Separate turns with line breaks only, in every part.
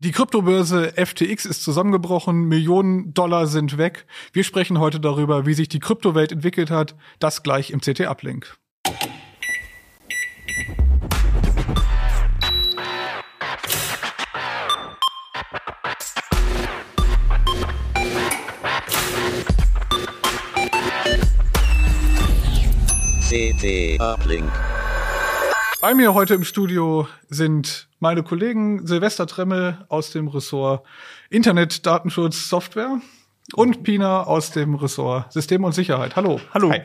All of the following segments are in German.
Die Kryptobörse FTX ist zusammengebrochen, Millionen Dollar sind weg. Wir sprechen heute darüber, wie sich die Kryptowelt entwickelt hat. Das gleich im CT-Uplink.
CT Uplink.
Bei mir heute im Studio sind meine Kollegen Silvester Tremmel aus dem Ressort Internet, Datenschutz, Software und Pina aus dem Ressort System und Sicherheit. Hallo.
Hallo.
Hi.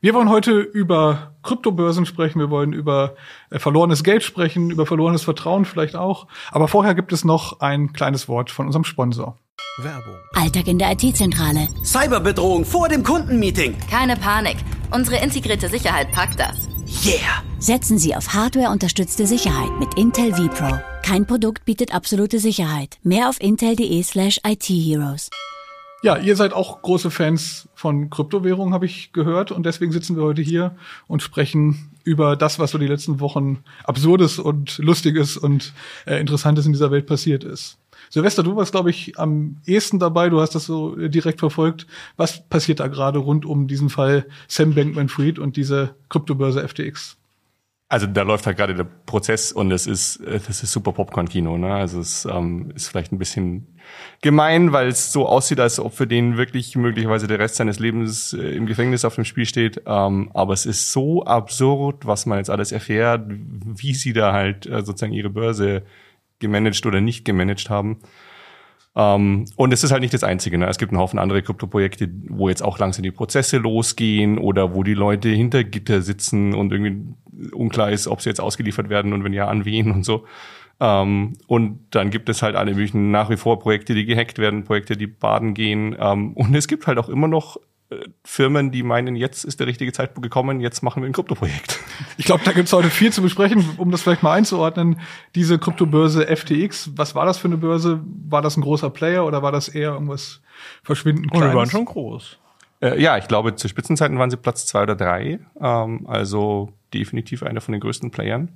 Wir wollen heute über Kryptobörsen sprechen, wir wollen über äh, verlorenes Geld sprechen, über verlorenes Vertrauen vielleicht auch. Aber vorher gibt es noch ein kleines Wort von unserem Sponsor.
Werbung.
Alltag in der IT-Zentrale.
Cyberbedrohung vor dem Kundenmeeting.
Keine Panik. Unsere integrierte Sicherheit packt das.
Yeah!
Setzen Sie auf hardware-unterstützte Sicherheit mit Intel vPro. Kein Produkt bietet absolute Sicherheit. Mehr auf intel.de slash itheroes.
Ja, ihr seid auch große Fans von Kryptowährungen, habe ich gehört. Und deswegen sitzen wir heute hier und sprechen über das, was so die letzten Wochen Absurdes und Lustiges und äh, Interessantes in dieser Welt passiert ist. Silvester, du warst, glaube ich, am ehesten dabei. Du hast das so äh, direkt verfolgt. Was passiert da gerade rund um diesen Fall Sam Bankman-Fried und diese Kryptobörse FTX?
Also da läuft halt gerade der Prozess und es ist äh, das ist super Popcorn-Kino. Ne? Also es ähm, ist vielleicht ein bisschen gemein, weil es so aussieht, als ob für den wirklich möglicherweise der Rest seines Lebens äh, im Gefängnis auf dem Spiel steht. Ähm, aber es ist so absurd, was man jetzt alles erfährt, wie sie da halt äh, sozusagen ihre Börse gemanagt oder nicht gemanagt haben. Ähm, und es ist halt nicht das Einzige. Ne? Es gibt einen Haufen andere Kryptoprojekte, wo jetzt auch langsam die Prozesse losgehen oder wo die Leute hinter Gitter sitzen und irgendwie unklar ist, ob sie jetzt ausgeliefert werden und wenn ja, an wen und so. Ähm, und dann gibt es halt alle möglichen nach wie vor Projekte, die gehackt werden, Projekte, die baden gehen. Ähm, und es gibt halt auch immer noch Firmen, die meinen, jetzt ist der richtige Zeitpunkt gekommen, jetzt machen wir ein Kryptoprojekt.
Ich glaube, da gibt's heute viel zu besprechen, um das vielleicht mal einzuordnen. Diese Kryptobörse FTX, was war das für eine Börse? War das ein großer Player oder war das eher irgendwas verschwindend
Und
kleines?
wir waren schon groß.
Äh, ja, ich glaube, zu Spitzenzeiten waren sie Platz zwei oder drei. Ähm, also definitiv einer von den größten Playern.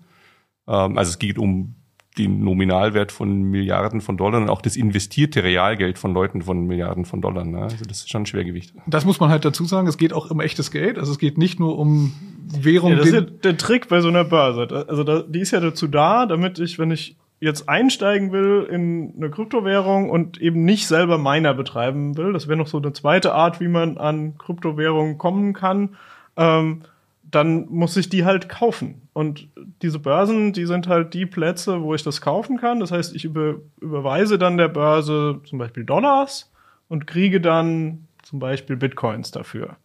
Ähm, also es geht um den Nominalwert von Milliarden von Dollar und auch das investierte Realgeld von Leuten von Milliarden von Dollar. Ne? Also das ist schon ein Schwergewicht.
Das muss man halt dazu sagen. Es geht auch um echtes Geld. Also es geht nicht nur um Währung.
Ja, das ist ja der Trick bei so einer Börse. Also da, die ist ja dazu da, damit ich, wenn ich jetzt einsteigen will in eine Kryptowährung und eben nicht selber Miner betreiben will, das wäre noch so eine zweite Art, wie man an Kryptowährungen kommen kann, ähm, dann muss ich die halt kaufen. Und diese Börsen, die sind halt die Plätze, wo ich das kaufen kann. Das heißt, ich über, überweise dann der Börse zum Beispiel Dollars und kriege dann zum Beispiel Bitcoins dafür.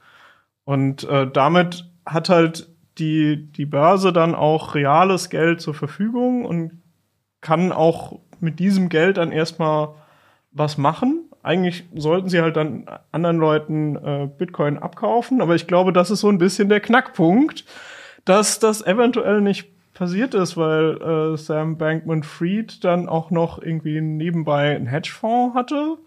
Und äh, damit hat halt die, die Börse dann auch reales Geld zur Verfügung und kann auch mit diesem Geld dann erstmal was machen. Eigentlich sollten sie halt dann anderen Leuten äh, Bitcoin abkaufen, aber ich glaube, das ist so ein bisschen der Knackpunkt, dass das eventuell nicht passiert ist, weil äh, Sam Bankman-Fried dann auch noch irgendwie nebenbei einen Hedgefonds hatte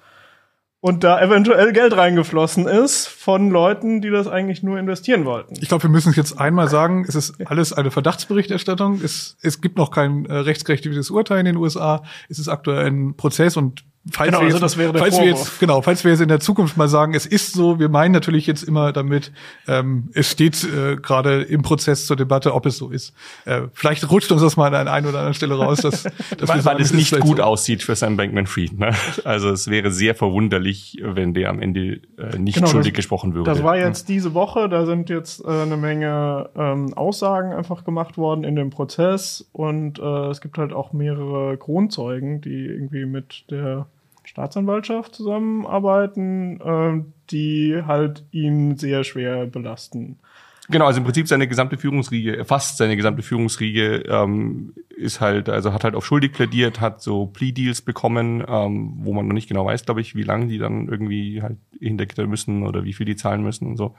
und da eventuell Geld reingeflossen ist von Leuten, die das eigentlich nur investieren wollten.
Ich glaube, wir müssen es jetzt einmal sagen, es ist alles eine Verdachtsberichterstattung. Es, es gibt noch kein äh, rechtskräftiges Urteil in den USA. Es ist aktuell ein Prozess und falls
Genau,
wir
also
jetzt,
das wäre der
falls wir jetzt genau, falls wir jetzt in der Zukunft mal sagen, es ist so, wir meinen natürlich jetzt immer damit, ähm, es steht äh, gerade im Prozess zur Debatte, ob es so ist. Äh, vielleicht rutscht uns das mal an der einen oder anderen Stelle raus, dass, dass wir
Weil,
sagen,
weil es nicht gut
so.
aussieht für Sam Bankman-Fried. Ne? Also es wäre sehr verwunderlich, wenn der am Ende äh, nicht
Genau,
schuldig
das-
gesprochen würde.
Das war jetzt diese Woche, da sind jetzt äh, eine Menge ähm, Aussagen einfach gemacht worden in dem Prozess und äh, es gibt halt auch mehrere Kronzeugen, die irgendwie mit der Staatsanwaltschaft zusammenarbeiten, äh, die halt ihn sehr schwer belasten.
Genau, also im Prinzip seine gesamte Führungsriege, fast seine gesamte Führungsriege ähm, ist halt, also hat halt auf schuldig plädiert, hat so Plea-Deals bekommen, ähm, wo man noch nicht genau weiß, glaube ich, wie lange die dann irgendwie halt hinter Gitter müssen oder wie viel die zahlen müssen und so.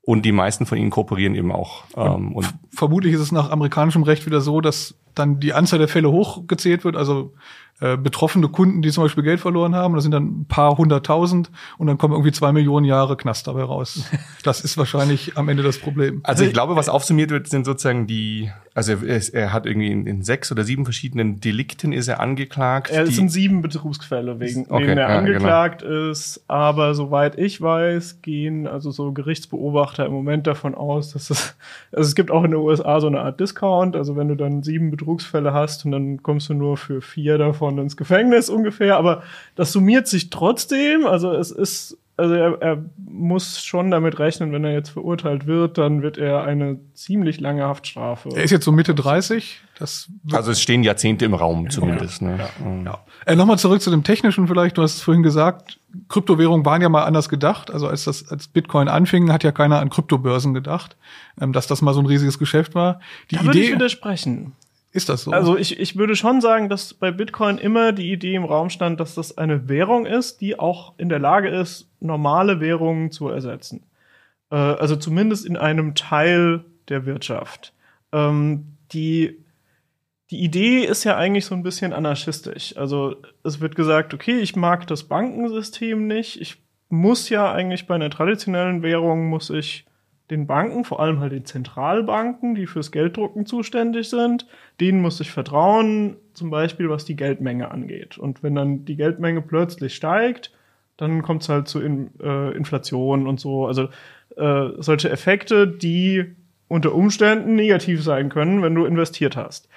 Und die meisten von ihnen kooperieren eben auch. Ähm, und
vermutlich ist es nach amerikanischem Recht wieder so, dass dann die Anzahl der Fälle hochgezählt wird. Also äh, betroffene Kunden, die zum Beispiel Geld verloren haben. Das sind dann ein paar hunderttausend und dann kommen irgendwie zwei Millionen Jahre Knast dabei raus. Das ist wahrscheinlich am Ende das Problem.
Also ich glaube, was aufsummiert wird, sind sozusagen die, also er, er hat irgendwie in, in sechs oder sieben verschiedenen Delikten ist er angeklagt.
Es
die,
sind sieben Betrugsfälle, wegen
Okay,
denen er
ja, genau.
angeklagt ist. Aber soweit ich weiß, gehen also so Gerichtsbeobachter im Moment davon aus, dass es, also es gibt auch in den USA so eine Art Discount. Also wenn du dann sieben Betrugsfälle hast und dann kommst du nur für vier davon ins Gefängnis ungefähr. Aber das summiert sich trotzdem. Also es ist, also er, er muss schon damit rechnen, wenn er jetzt verurteilt wird, dann wird er eine ziemlich lange Haftstrafe.
Er ist jetzt so Mitte 30. Das
also es stehen Jahrzehnte im Raum zumindest. Ne? Mhm.
Ja. Äh, Nochmal zurück zu dem Technischen vielleicht. Du hast es vorhin gesagt, Kryptowährungen waren ja mal anders gedacht. Also als das, als Bitcoin anfing, hat ja keiner an Kryptobörsen gedacht, ähm, dass das mal so ein riesiges Geschäft war. Die
da würde ich
Idee,
widersprechen.
Ist das so?
Also ich, ich würde schon sagen, dass bei Bitcoin immer die Idee im Raum stand, dass das eine Währung ist, die auch in der Lage ist, normale Währungen zu ersetzen. Äh, also zumindest in einem Teil der Wirtschaft. Ähm, die, die Idee ist ja eigentlich so ein bisschen anarchistisch. Also es wird gesagt, okay, ich mag das Bankensystem nicht. Ich muss ja eigentlich bei einer traditionellen Währung muss ich den Banken, vor allem halt den Zentralbanken, die fürs Gelddrucken zuständig sind, denen muss ich vertrauen, zum Beispiel was die Geldmenge angeht. Und wenn dann die Geldmenge plötzlich steigt, dann kommt es halt zu In äh, Inflation und so. Also äh, solche Effekte, die unter Umständen negativ sein können, wenn du investiert hast.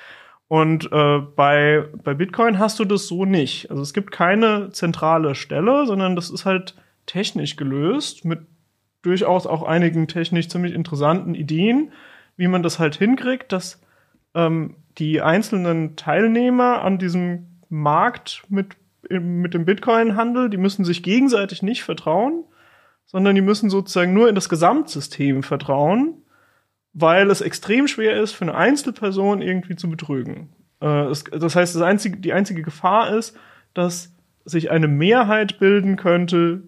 Und äh, bei, bei Bitcoin hast du das so nicht. Also es gibt keine zentrale Stelle, sondern das ist halt technisch gelöst mit durchaus auch einigen technisch ziemlich interessanten Ideen, wie man das halt hinkriegt, dass ähm, die einzelnen Teilnehmer an diesem Markt mit, mit dem Bitcoin-Handel, die müssen sich gegenseitig nicht vertrauen, sondern die müssen sozusagen nur in das Gesamtsystem vertrauen, weil es extrem schwer ist, für eine Einzelperson irgendwie zu betrügen. Äh, es, das heißt, das einzige, die einzige Gefahr ist, dass sich eine Mehrheit bilden könnte,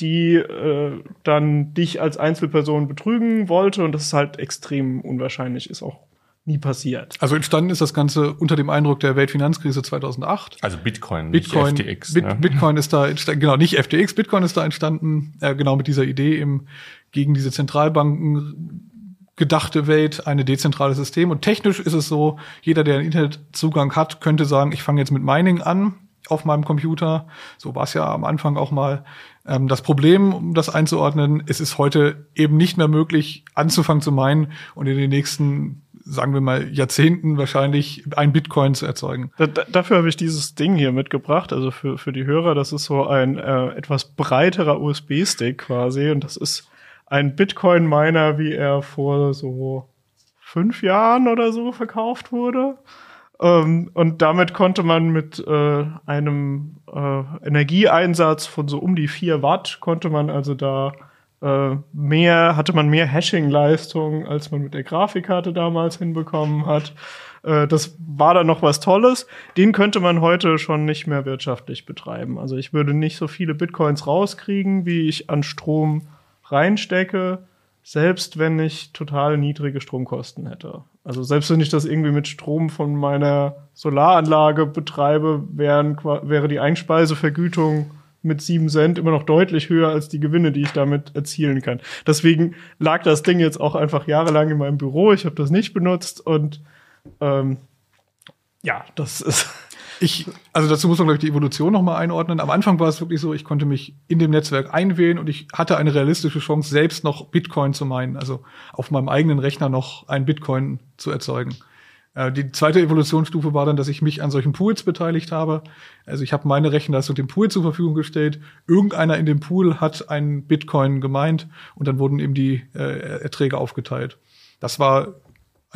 die äh, dann dich als Einzelperson betrügen wollte und das ist halt extrem unwahrscheinlich, ist auch nie passiert.
also entstanden ist das Ganze unter dem Eindruck der Weltfinanzkrise 2008.
Also Bitcoin,
Bitcoin,
nicht FTX.
Bit,
ne?
Bitcoin ist da entstanden, genau, nicht FTX, Bitcoin ist da entstanden, äh, genau mit dieser Idee im, gegen diese Zentralbanken gedachte Welt, eine dezentrales System. Und technisch ist es so, jeder, der einen Internetzugang hat, könnte sagen, ich fange jetzt mit Mining an auf meinem Computer. So war es ja am Anfang auch mal. Ähm, das Problem, um das einzuordnen, es ist heute eben nicht mehr möglich, anzufangen zu meinen und in den nächsten, sagen wir mal, Jahrzehnten wahrscheinlich ein Bitcoin zu erzeugen.
Da, da, dafür habe ich dieses Ding hier mitgebracht, also für, für die Hörer, das ist so ein äh, etwas breiterer USB-Stick quasi und das ist ein Bitcoin-Miner, wie er vor so fünf Jahren oder so verkauft wurde. Ähm, und damit konnte man mit äh, einem äh, Energieeinsatz von so um die vier Watt konnte man also da äh, mehr, hatte man mehr Hashing-Leistung, als man mit der Grafikkarte damals hinbekommen hat. Äh, das war dann noch was Tolles. Den könnte man heute schon nicht mehr wirtschaftlich betreiben. Also ich würde nicht so viele Bitcoins rauskriegen, wie ich an Strom reinstecke, selbst wenn ich total niedrige Stromkosten hätte. Also selbst wenn ich das irgendwie mit Strom von meiner Solaranlage betreibe, wären, wäre die Einspeisevergütung mit sieben Cent immer noch deutlich höher als die Gewinne, die ich damit erzielen kann. Deswegen lag das Ding jetzt auch einfach jahrelang in meinem Büro. Ich habe das nicht benutzt und ähm, ja, das ist
Ich, also dazu muss man, glaube ich, die Evolution nochmal einordnen. Am Anfang war es wirklich so, ich konnte mich in dem Netzwerk einwählen und ich hatte eine realistische Chance, selbst noch Bitcoin zu meinen, also auf meinem eigenen Rechner noch ein Bitcoin zu erzeugen. Äh, Die zweite Evolutionsstufe war dann, dass ich mich an solchen Pools beteiligt habe. Also ich habe meine Rechenleistung dem Pool zur Verfügung gestellt. Irgendeiner in dem Pool hat einen Bitcoin gemeint und dann wurden eben die äh, Erträge aufgeteilt. Das war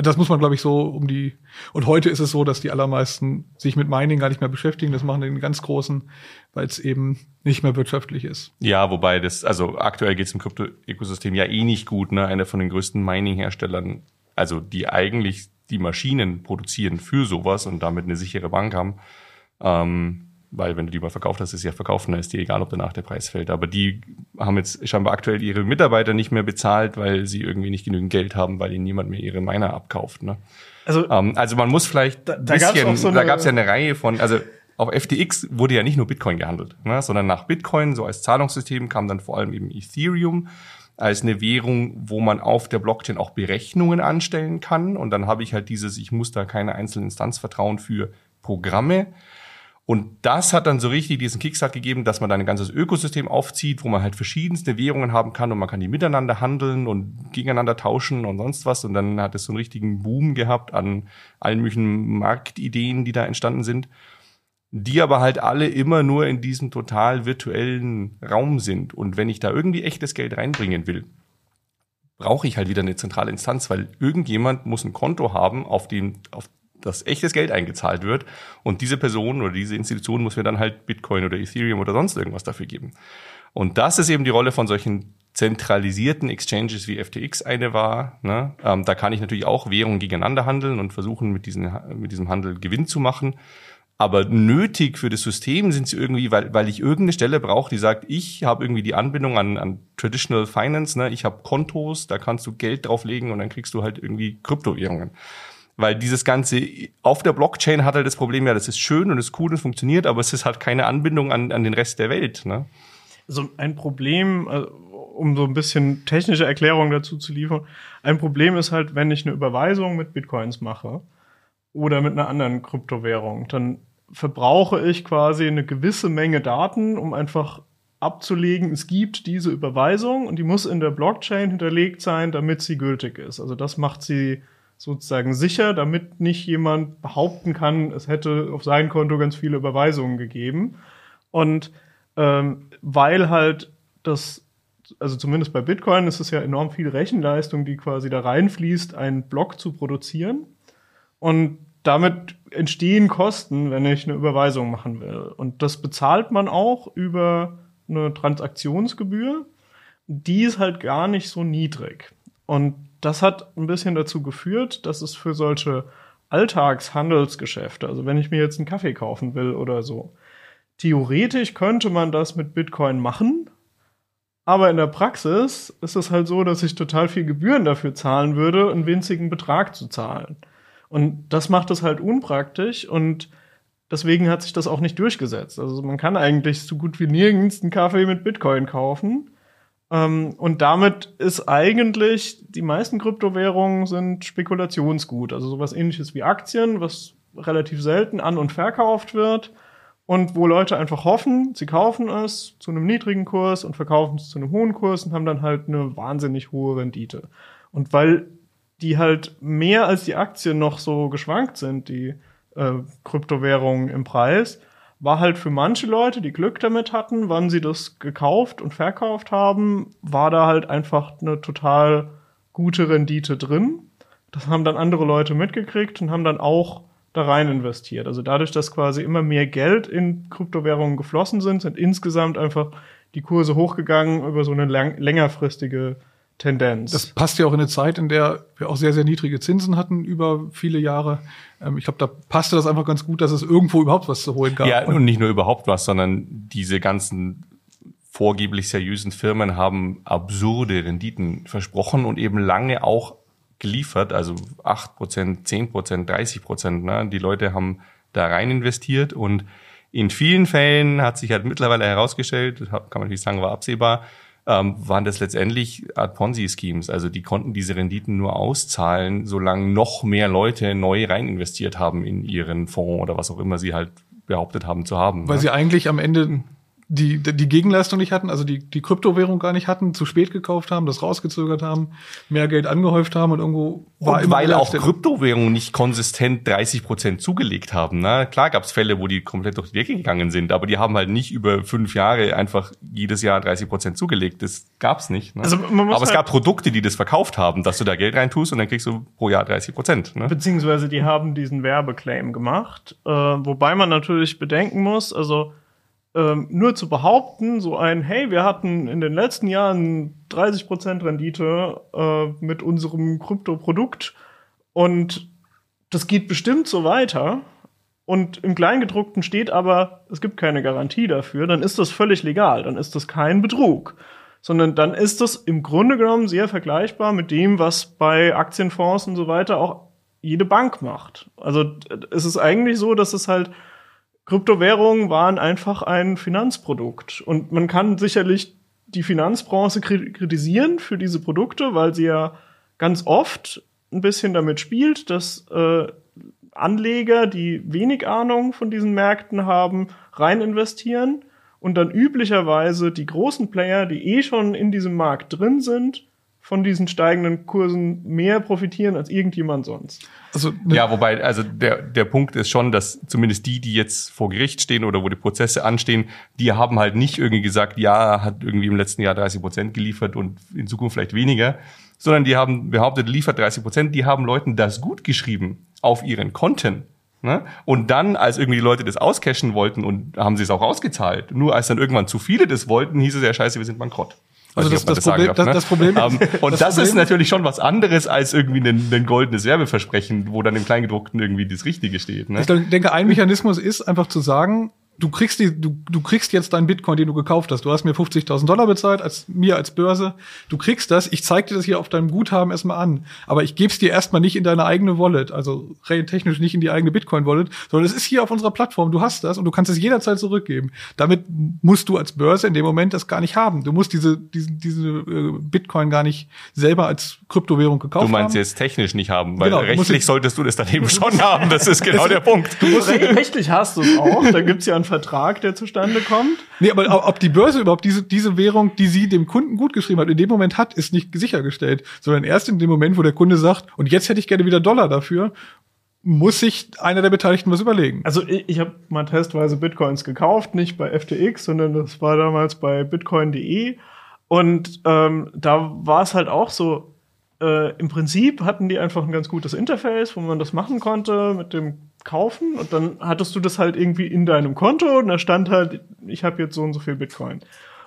das muss man, glaube ich, so um die. Und heute ist es so, dass die allermeisten sich mit Mining gar nicht mehr beschäftigen. Das machen den ganz Großen, weil es eben nicht mehr wirtschaftlich ist.
Ja, wobei das, also aktuell geht es im Krypto-Ökosystem ja eh nicht gut, ne? Einer von den größten Mining-Herstellern, also die eigentlich die Maschinen produzieren für sowas und damit eine sichere Bank haben. Ähm, weil wenn du die mal verkauft hast, ist ja verkauft, dann ist dir egal, ob danach der Preis fällt. Aber die haben jetzt scheinbar aktuell ihre Mitarbeiter nicht mehr bezahlt, weil sie irgendwie nicht genügend Geld haben, weil ihnen niemand mehr ihre Miner abkauft. Ne?
also
Ähm, also man muss vielleicht
Da- gab's
bisschen,
so
da gab es ja eine Reihe von, also auf FTX wurde ja nicht nur Bitcoin gehandelt, ne, sondern nach Bitcoin, so als Zahlungssystem, kam dann vor allem eben Ethereum als eine Währung, wo man auf der Blockchain auch Berechnungen anstellen kann. Und dann habe ich halt dieses, ich muss da keine einzelne Instanz vertrauen für Programme. Und das hat dann so richtig diesen Kickstart gegeben, dass man da ein ganzes Ökosystem aufzieht, wo man halt verschiedenste Währungen haben kann und man kann die miteinander handeln und gegeneinander tauschen und sonst was. Und dann hat es so einen richtigen Boom gehabt an allen möglichen Marktideen, die da entstanden sind, die aber halt alle immer nur in diesem total virtuellen Raum sind. Und wenn ich da irgendwie echtes Geld reinbringen will, brauche ich halt wieder eine zentrale Instanz, weil irgendjemand muss ein Konto haben, auf dem, auf das echtes Geld eingezahlt wird. Und diese Person oder diese Institution muss mir dann halt Bitcoin oder Ethereum oder sonst irgendwas dafür geben. Und das ist eben die Rolle von solchen zentralisierten Exchanges wie FTX eine war. Ne? Ähm, da kann ich natürlich auch Währungen gegeneinander handeln und versuchen, mit, diesen, mit diesem Handel Gewinn zu machen. Aber nötig für das System sind sie irgendwie, weil, weil ich irgendeine Stelle brauche, die sagt, ich habe irgendwie die Anbindung an, an Traditional Finance, ne? ich habe Kontos, da kannst du Geld drauflegen und dann kriegst du halt irgendwie Kryptowährungen. Weil dieses Ganze auf der Blockchain hat halt das Problem, ja, das ist schön und ist cool und funktioniert, aber es ist halt keine Anbindung an, an den Rest der Welt. Ne?
So ein Problem, äh, um so ein bisschen technische Erklärung dazu zu liefern, ein Problem ist halt, wenn ich eine Überweisung mit Bitcoins mache oder mit einer anderen Kryptowährung, dann verbrauche ich quasi eine gewisse Menge Daten, um einfach abzulegen, es gibt diese Überweisung und die muss in der Blockchain hinterlegt sein, damit sie gültig ist. Also das macht sie sozusagen sicher, damit nicht jemand behaupten kann, es hätte auf sein Konto ganz viele Überweisungen gegeben. Und ähm, weil halt das, also zumindest bei Bitcoin ist es ja enorm viel Rechenleistung, die quasi da reinfließt, einen Block zu produzieren. Und damit entstehen Kosten, wenn ich eine Überweisung machen will. Und das bezahlt man auch über eine Transaktionsgebühr. Die ist halt gar nicht so niedrig. Und das hat ein bisschen dazu geführt, dass es für solche Alltagshandelsgeschäfte, also wenn ich mir jetzt einen Kaffee kaufen will oder so, theoretisch könnte man das mit Bitcoin machen, aber in der Praxis ist es halt so, dass ich total viel Gebühren dafür zahlen würde, einen winzigen Betrag zu zahlen. Und das macht es halt unpraktisch und deswegen hat sich das auch nicht durchgesetzt. Also man kann eigentlich so gut wie nirgends einen Kaffee mit Bitcoin kaufen. Ähm, und damit ist eigentlich, die meisten Kryptowährungen sind Spekulationsgut, also sowas ähnliches wie Aktien, was relativ selten an- und verkauft wird und wo Leute einfach hoffen, sie kaufen es zu einem niedrigen Kurs und verkaufen es zu einem hohen Kurs und haben dann halt eine wahnsinnig hohe Rendite. Und weil die halt mehr als die Aktien noch so geschwankt sind, die äh, Kryptowährungen im Preis, war halt für manche Leute, die Glück damit hatten, wann sie das gekauft und verkauft haben, war da halt einfach eine total gute Rendite drin. Das haben dann andere Leute mitgekriegt und haben dann auch da rein investiert. Also dadurch, dass quasi immer mehr Geld in Kryptowährungen geflossen sind, sind insgesamt einfach die Kurse hochgegangen über so eine lang längerfristige Tendenz.
Das passt ja auch in eine Zeit, in der wir auch sehr, sehr niedrige Zinsen hatten über viele Jahre. Ähm, ich glaube, da passte das einfach ganz gut, dass es irgendwo überhaupt was zu holen gab.
Ja, und nicht nur überhaupt was, sondern diese ganzen vorgeblich seriösen Firmen haben absurde Renditen versprochen und eben lange auch geliefert, also acht Prozent, zehn Prozent, 30 Prozent. Ne? Die Leute haben da rein investiert und in vielen Fällen hat sich halt mittlerweile herausgestellt, kann man natürlich sagen, war absehbar, ähm, waren das letztendlich Art Ponzi-Schemes. Also die konnten diese Renditen nur auszahlen, solange noch mehr Leute neu rein investiert haben in ihren Fonds oder was auch immer sie halt behauptet haben zu haben.
Weil
ne?
sie eigentlich am Ende die, die Gegenleistung nicht hatten, also die, die Kryptowährung gar nicht hatten, zu spät gekauft haben, das rausgezögert haben, mehr Geld angehäuft haben und irgendwo war
und
immer
weil auch
der-
Kryptowährungen nicht konsistent 30 Prozent zugelegt haben. Ne? Klar gab es Fälle, wo die komplett durch die Decke gegangen sind, aber die haben halt nicht über fünf Jahre einfach jedes Jahr 30 Prozent zugelegt. Das gab's nicht. Ne?
Also man muss
aber es
halt-
gab Produkte, die das verkauft haben, dass du da Geld reintust und dann kriegst du pro Jahr 30 Prozent. Ne?
Beziehungsweise die haben diesen Werbeclaim gemacht, äh, wobei man natürlich bedenken muss, also ähm, nur zu behaupten, so ein, hey, wir hatten in den letzten Jahren 30% Rendite äh, mit unserem Kryptoprodukt und das geht bestimmt so weiter und im Kleingedruckten steht aber, es gibt keine Garantie dafür, dann ist das völlig legal, dann ist das kein Betrug. Sondern dann ist das im Grunde genommen sehr vergleichbar mit dem, was bei Aktienfonds und so weiter auch jede Bank macht. Also es ist eigentlich so, dass es halt Kryptowährungen waren einfach ein Finanzprodukt. Und man kann sicherlich die Finanzbranche kri- kritisieren für diese Produkte, weil sie ja ganz oft ein bisschen damit spielt, dass äh, Anleger, die wenig Ahnung von diesen Märkten haben, rein investieren und dann üblicherweise die großen Player, die eh schon in diesem Markt drin sind, von diesen steigenden Kursen mehr profitieren als irgendjemand sonst.
Also ne,
Ja, wobei, also der, der Punkt ist schon, dass zumindest die, die jetzt vor Gericht stehen oder wo die Prozesse anstehen, die haben halt nicht irgendwie gesagt, ja, hat irgendwie im letzten Jahr 30 Prozent geliefert und in Zukunft vielleicht weniger, sondern die haben behauptet, liefert 30 Prozent, die haben Leuten das gut geschrieben auf ihren Konten. Ne? Und dann, als irgendwie die Leute das auscashen wollten und haben sie es auch ausgezahlt, nur als dann irgendwann zu viele das wollten, hieß es ja scheiße, wir sind bankrott.
Also
Weiß
das-
nicht, man
das Problem-
ne?
das- das Problem-
Ähm, und
das
das, ist
Problem-
natürlich schon was anderes als irgendwie ein, ein goldenes Werbeversprechen, wo dann im Kleingedruckten irgendwie das Richtige steht. Ne?
Ich denke, ein Mechanismus ist einfach zu sagen, du kriegst die, du, du kriegst jetzt deinen Bitcoin, den du gekauft hast. Du hast mir 50.000 Dollar bezahlt, als mir als Börse. Du kriegst das. Ich zeig dir das hier auf deinem Guthaben erstmal an. Aber ich gebe es dir erstmal nicht in deine eigene Wallet, also rein technisch nicht in die eigene Bitcoin-Wallet, sondern es ist hier auf unserer Plattform. Du hast das und du kannst es jederzeit zurückgeben. Damit musst du als Börse in dem Moment das gar nicht haben. Du musst diese, diese, diese äh, Bitcoin gar nicht selber als Kryptowährung gekauft
Du meinst
haben.
jetzt technisch nicht haben, weil
Genau, du musst
rechtlich solltest du das dann eben schon haben. Das ist genau der Punkt.
Re- Rechtlich hast du es auch. Da gibt's ja einen Vertrag, der zustande kommt.
Nee, aber ob die Börse überhaupt diese, diese Währung, die sie dem Kunden gut geschrieben hat, in dem Moment hat, ist nicht sichergestellt, sondern erst in dem Moment, wo der Kunde sagt, und jetzt hätte ich gerne wieder Dollar dafür, muss sich einer der Beteiligten was überlegen.
Also ich, ich habe mal testweise Bitcoins gekauft, nicht bei FTX, sondern das war damals bei bitcoin.de. Und ähm, da war es halt auch so, äh, im Prinzip hatten die einfach ein ganz gutes Interface, wo man das machen konnte mit dem Kaufen. Und dann hattest du das halt irgendwie in deinem Konto und da stand halt, ich habe jetzt so und so viel Bitcoin.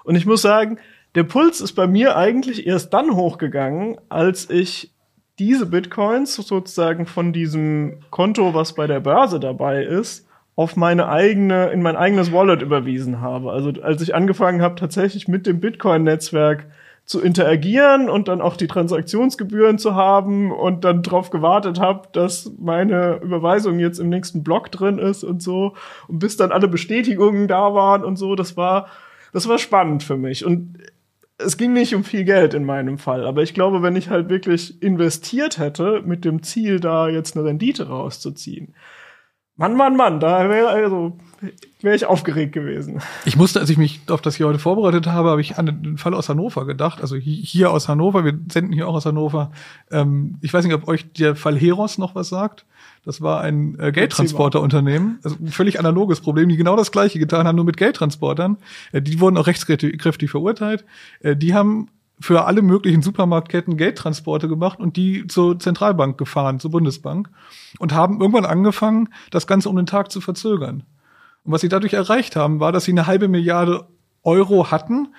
Und ich muss sagen, der Puls ist bei mir eigentlich erst dann hochgegangen, als ich diese Bitcoins sozusagen von diesem Konto, was bei der Börse dabei ist, auf meine eigene, in mein eigenes Wallet überwiesen habe. Also als ich angefangen habe, tatsächlich mit dem Bitcoin-Netzwerk zu interagieren und dann auch die Transaktionsgebühren zu haben und dann drauf gewartet habe, dass meine Überweisung jetzt im nächsten Block drin ist und so. Und bis dann alle Bestätigungen da waren und so, das war, das war spannend für mich. Und es ging nicht um viel Geld in meinem Fall, aber ich glaube, wenn ich halt wirklich investiert hätte mit dem Ziel, da jetzt eine Rendite rauszuziehen, Mann, Mann, Mann, da wäre also wäre ich aufgeregt gewesen.
Ich musste, als ich mich auf das hier heute vorbereitet habe, habe ich an den Fall aus Hannover gedacht. Also hi- hier aus Hannover, wir senden hier auch aus Hannover. Ähm, ich weiß nicht, ob euch der Fall Heros noch was sagt. Das war ein äh, Geldtransporterunternehmen, also ein völlig analoges Problem, die genau das gleiche getan haben, nur mit Geldtransportern. Äh, die wurden auch rechtskräftig verurteilt. Äh, die haben für alle möglichen Supermarktketten Geldtransporte gemacht und die zur Zentralbank gefahren, zur Bundesbank und haben irgendwann angefangen, das Ganze um den Tag zu verzögern. Und was sie dadurch erreicht haben, war, dass sie eine halbe Milliarde Euro hatten,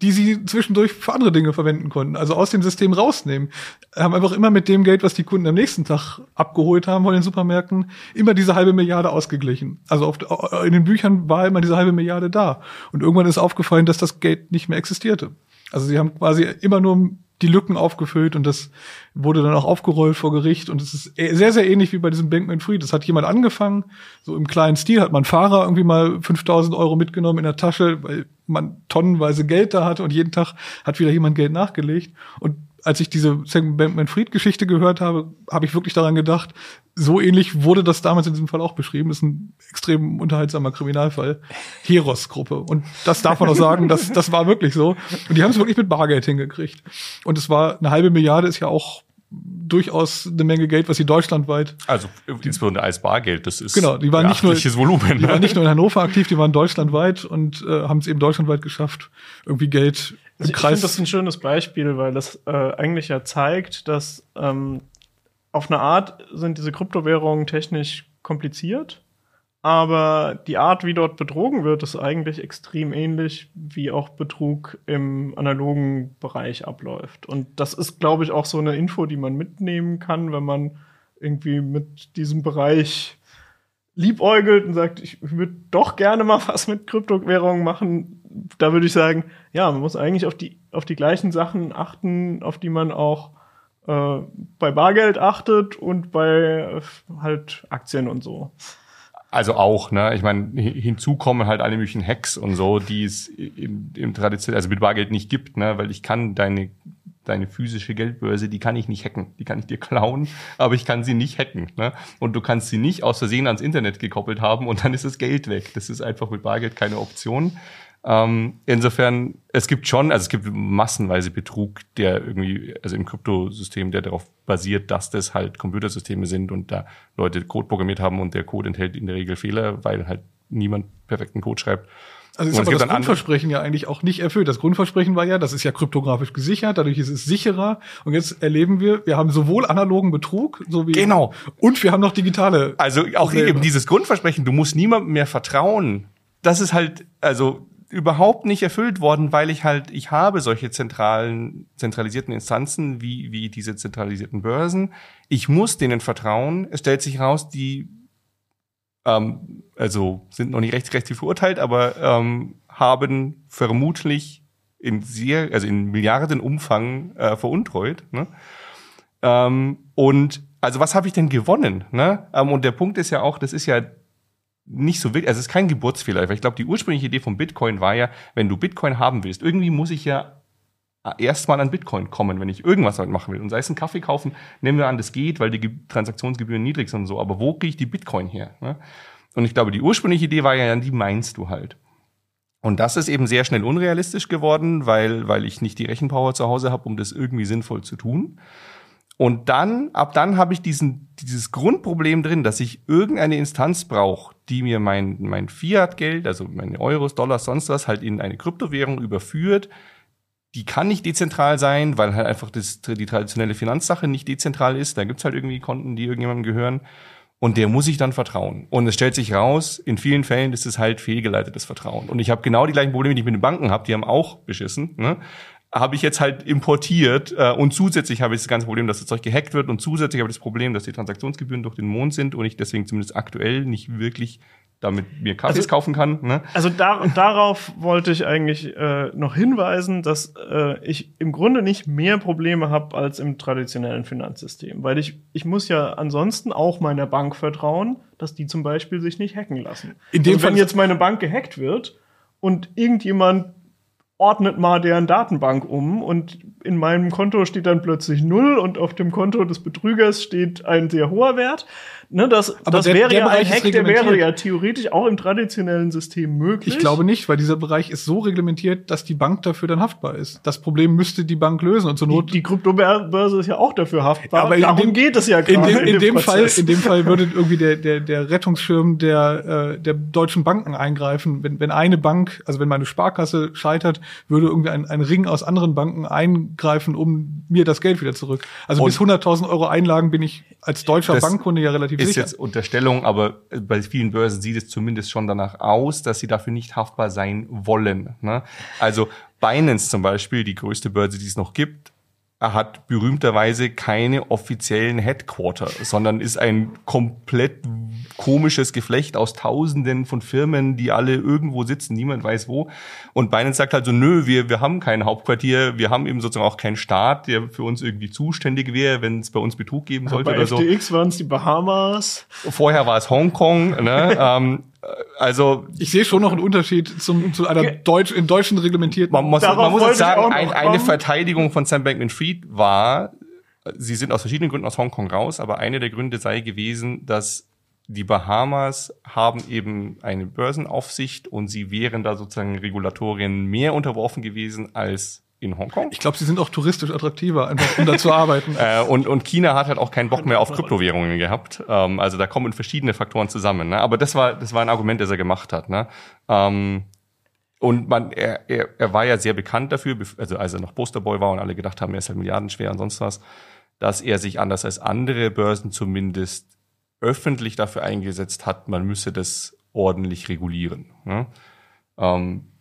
die sie zwischendurch für andere Dinge verwenden konnten. Also aus dem System rausnehmen. Haben einfach immer mit dem Geld, was die Kunden am nächsten Tag abgeholt haben von den Supermärkten, immer diese halbe Milliarde ausgeglichen. Also auf, in den Büchern war immer diese halbe Milliarde da. Und irgendwann ist aufgefallen, dass das Geld nicht mehr existierte. Also sie haben quasi immer nur die Lücken aufgefüllt und das wurde dann auch aufgerollt vor Gericht. Und es ist sehr, sehr ähnlich wie bei diesem Bankman-Fried. Das hat jemand angefangen, so im kleinen Stil hat man Fahrer irgendwie mal 5000 Euro mitgenommen in der Tasche, weil man tonnenweise Geld da hatte und jeden Tag hat wieder jemand Geld nachgelegt. Und als ich diese Sam Bankman-Fried-Geschichte gehört habe, habe ich wirklich daran gedacht, so ähnlich wurde das damals in diesem Fall auch beschrieben. Das ist ein extrem unterhaltsamer Kriminalfall. Heros-Gruppe. Und das darf man auch sagen, das, das war wirklich so. Und die haben es wirklich mit Bargeld hingekriegt. Und es war eine halbe Milliarde, ist ja auch durchaus eine Menge Geld, was sie deutschlandweit.
Also insbesondere als Bargeld, das ist
Genau, die waren nicht nur
Volumen.
Die waren nicht nur in Hannover aktiv, die waren deutschlandweit und äh, haben es eben deutschlandweit geschafft, irgendwie Geld im
Also ich
Kreis.
finde das ein schönes Beispiel, weil das äh, eigentlich ja zeigt, dass ähm, auf eine Art sind diese Kryptowährungen technisch kompliziert, aber die Art, wie dort betrogen wird, ist eigentlich extrem ähnlich, wie auch Betrug im analogen Bereich abläuft. Und das ist, glaube ich, auch so eine Info, die man mitnehmen kann, wenn man irgendwie mit diesem Bereich liebäugelt und sagt, ich würde doch gerne mal was mit Kryptowährungen machen, da würde ich sagen, ja, man muss eigentlich auf die, auf die gleichen Sachen achten, auf die man auch äh, bei Bargeld achtet und bei äh, halt Aktien und so.
Also auch, ne? Ich meine, hi- hinzu kommen halt alle möglichen Hacks und so, die es im, im traditionell, also mit Bargeld nicht gibt, ne? Weil ich kann deine deine physische Geldbörse, die kann ich nicht hacken. Die kann ich dir klauen, aber ich kann sie nicht hacken. Ne? Und du kannst sie nicht aus Versehen ans Internet gekoppelt haben und dann ist das Geld weg. Das ist einfach mit Bargeld keine Option. Ähm, insofern, es gibt schon, also es gibt massenweise Betrug, der irgendwie, also im Kryptosystem, der darauf basiert, dass das halt Computersysteme sind und da Leute Code programmiert haben und der Code enthält in der Regel Fehler, weil halt niemand perfekten Code schreibt.
Also ist
Und es
aber das Grundversprechen ja eigentlich auch nicht erfüllt. Das Grundversprechen war ja, das ist ja kryptografisch gesichert, dadurch ist es sicherer. Und jetzt erleben wir, wir haben sowohl analogen Betrug, so wie
Genau.
und wir haben noch digitale.
Also auch
Probleme.
eben dieses Grundversprechen, du musst niemandem mehr vertrauen. Das ist halt also überhaupt nicht erfüllt worden, weil ich halt ich habe solche zentralen zentralisierten Instanzen wie wie diese zentralisierten Börsen. Ich muss denen vertrauen. Es stellt sich raus, die ähm, also sind noch nicht rechtsrechtlich verurteilt, aber ähm, haben vermutlich in sehr also in Milliarden Umfang äh, veruntreut. Ne? Ähm, und also was habe ich denn gewonnen? Ne? Ähm, und der Punkt ist ja auch, das ist ja nicht so wild, also es ist kein Geburtsfehler. Weil ich glaube, die ursprüngliche Idee von Bitcoin war ja, wenn du Bitcoin haben willst, irgendwie muss ich ja erstmal an Bitcoin kommen, wenn ich irgendwas damit machen will. Und sei es einen Kaffee kaufen, nehmen wir an, das geht, weil die Ge- Transaktionsgebühren niedrig sind und so. Aber wo kriege ich die Bitcoin her? Ne? Und ich glaube, die ursprüngliche Idee war ja, die meinst du halt. Und das ist eben sehr schnell unrealistisch geworden, weil, weil ich nicht die Rechenpower zu Hause habe, um das irgendwie sinnvoll zu tun. Und dann, ab dann habe ich diesen, dieses Grundproblem drin, dass ich irgendeine Instanz brauche, die mir mein, mein Fiat-Geld, also meine Euros, Dollars, sonst was, halt in eine Kryptowährung überführt. Die kann nicht dezentral sein, weil halt einfach das, die traditionelle Finanzsache nicht dezentral ist. Da gibt's halt irgendwie Konten, die irgendjemandem gehören. Und der muss ich dann vertrauen. Und es stellt sich raus, in vielen Fällen ist es halt fehlgeleitetes Vertrauen. Und ich habe genau die gleichen Probleme, die ich mit den Banken habe. Die haben auch beschissen. Ne? Habe ich jetzt halt importiert. Äh, und zusätzlich habe ich das ganze Problem, dass das Zeug gehackt wird. Und zusätzlich habe ich das Problem, dass die Transaktionsgebühren durch den Mond sind und ich deswegen zumindest aktuell nicht wirklich damit mir Kaffees
Also-
kaufen kann. Ne?
Also da, darauf wollte ich eigentlich äh, noch hinweisen, dass äh, ich im Grunde nicht mehr Probleme habe als im traditionellen Finanzsystem, weil ich ich muss ja ansonsten auch meiner Bank vertrauen, dass die zum Beispiel sich nicht hacken lassen.
In dem
also wenn jetzt meine Bank gehackt wird und irgendjemand ordnet mal deren Datenbank um und in meinem Konto steht dann plötzlich null und auf dem Konto des Betrügers steht ein sehr hoher Wert. Ne, das
Aber
das
der-
wäre
der
ja ein
Bereich ist
Hack, der wäre ja theoretisch auch im traditionellen System möglich.
Ich glaube nicht, weil dieser Bereich ist so reglementiert, dass die Bank dafür dann haftbar ist. Das Problem müsste die Bank lösen und zur
Die,
Not
die Kryptobörse ist ja auch dafür haftbar.
Aber in
Darum
dem-
geht es ja
in
gerade
dem, in dem Fall, in dem Fall würde irgendwie der, der, der Rettungsschirm der, äh, der deutschen Banken eingreifen. Wenn, wenn eine Bank, also wenn meine Sparkasse scheitert, würde irgendwie ein, ein Ring aus anderen Banken eingreifen, um mir das Geld wieder zurück. Also
Und-
bis 100.000 Euro Einlagen bin ich als deutscher Bankkunde ja relativ
ist jetzt Unterstellung, aber bei vielen Börsen sieht es zumindest schon danach aus, dass sie dafür nicht haftbar sein wollen. Ne? Also Binance zum Beispiel, die größte Börse, die es noch gibt, hat berühmterweise keine offiziellen Headquarter, sondern ist ein komplett komisches Geflecht aus Tausenden von Firmen, die alle irgendwo sitzen, niemand weiß wo. Und Binance sagt halt so, nö, wir, wir haben kein Hauptquartier, wir haben eben sozusagen auch keinen Staat, der für uns irgendwie zuständig wäre, wenn es bei uns Betrug geben sollte
Bei
oder so.
FTX waren es die Bahamas.
Vorher war es Hongkong, ne? ähm, also
Ich sehe schon noch einen Unterschied zum, zu einer Deutsch, in Deutschen reglementierten.
man muss, man muss jetzt sagen, ein, eine. Verteidigung von Sam Bankman-Fried war, sie sind aus verschiedenen Gründen aus Hongkong raus, aber eine der Gründe sei gewesen, dass die Bahamas haben eben eine Börsenaufsicht und sie wären da sozusagen Regulatorien mehr unterworfen gewesen als in Hongkong.
ich glaube, sie sind auch touristisch attraktiver, einfach um da zu arbeiten.
Äh, und, und China hat halt auch keinen Bock mehr auf Kryptowährungen gehabt. Ähm, also da kommen verschiedene Faktoren zusammen. Ne? Aber das war, das war ein Argument, das er gemacht hat. Ne? Ähm, und man, er, er, er war ja sehr bekannt dafür, also als er noch Posterboy war und alle gedacht haben, er ist halt milliardenschwer und sonst was, dass er sich anders als andere Börsen zumindest öffentlich dafür eingesetzt hat, man müsse das ordentlich regulieren. Ne? Ähm,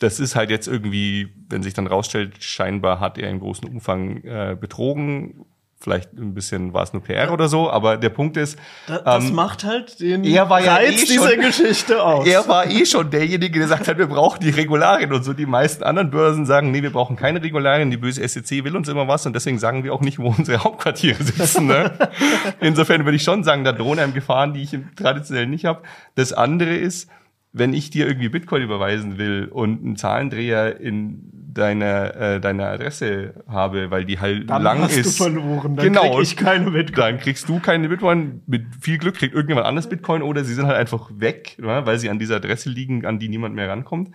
das ist halt jetzt irgendwie, wenn sich dann rausstellt, scheinbar hat er in großen Umfang äh, betrogen. Vielleicht ein bisschen war es nur PR oder so, aber der Punkt ist,
Das, das
ähm,
macht halt den
er war ja
Reiz
eh
dieser
schon-
Geschichte aus.
er war eh schon derjenige, der gesagt hat, wir brauchen die Regularien und so. Die meisten anderen Börsen sagen, nee, wir brauchen keine Regularien. Die böse SEC will uns immer was und deswegen sagen wir auch nicht, wo unsere Hauptquartiere sitzen. Ne? Insofern würde ich schon sagen, da drohen einem Gefahren, die ich im traditionell nicht habe. Das andere ist, wenn ich dir irgendwie Bitcoin überweisen will und einen Zahlendreher in deiner äh, deiner Adresse habe, weil die halt
dann
lang
hast
ist.
du verloren. Dann
genau.
krieg ich keine Bitcoin.
Dann kriegst du keine Bitcoin. Mit viel Glück kriegt irgendjemand anderes Bitcoin oder sie sind halt einfach weg, weil sie an dieser Adresse liegen, an die niemand mehr rankommt.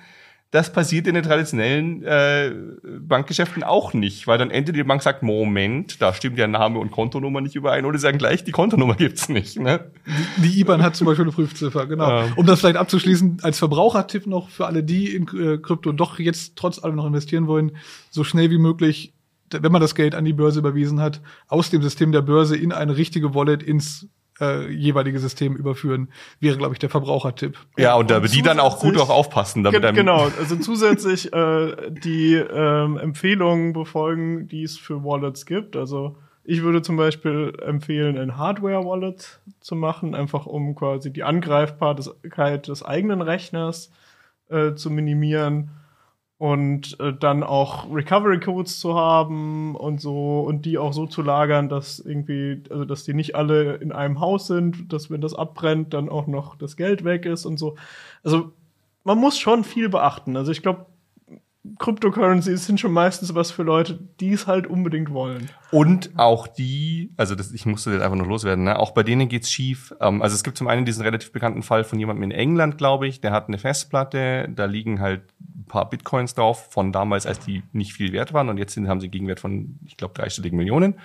Das passiert in den traditionellen äh, Bankgeschäften auch nicht, weil dann entweder die Bank sagt, Moment, da stimmt ja Name und Kontonummer nicht überein, oder sie sagen gleich, die Kontonummer gibt's nicht. Ne?
Die IBAN hat zum Beispiel eine Prüfziffer, genau.
Ja.
Um das vielleicht abzuschließen, als Verbrauchertipp noch für alle, die in äh, Krypto doch jetzt trotz allem noch investieren wollen, so schnell wie möglich, wenn man das Geld an die Börse überwiesen hat, aus dem System der Börse in eine richtige Wallet ins äh, jeweilige System überführen, wäre, glaube ich, der Verbrauchertipp.
Ja, und da die dann auch gut auch aufpassen, damit
Ge genau, also zusätzlich äh, die ähm, Empfehlungen befolgen, die es für Wallets gibt. Also ich würde zum Beispiel empfehlen, ein Hardware-Wallet zu machen, einfach um quasi die Angreifbarkeit des eigenen Rechners äh, zu minimieren und äh, dann auch Recovery Codes zu haben und so und die auch so zu lagern, dass irgendwie, also dass die nicht alle in einem Haus sind, dass wenn das abbrennt, dann auch noch das Geld weg ist und so. Also man muss schon viel beachten. Also ich glaube, Cryptocurrencies sind schon meistens was für Leute, die es halt unbedingt wollen.
Und auch die, also das, ich musste das einfach noch loswerden, ne? auch bei denen geht's schief. Ähm, also es gibt zum einen diesen relativ bekannten Fall von jemandem in England, glaube ich, der hat eine Festplatte, da liegen halt ein paar Bitcoins drauf, von damals, als die nicht viel wert waren und jetzt haben sie Gegenwert von, ich glaube, dreistelligen Millionen.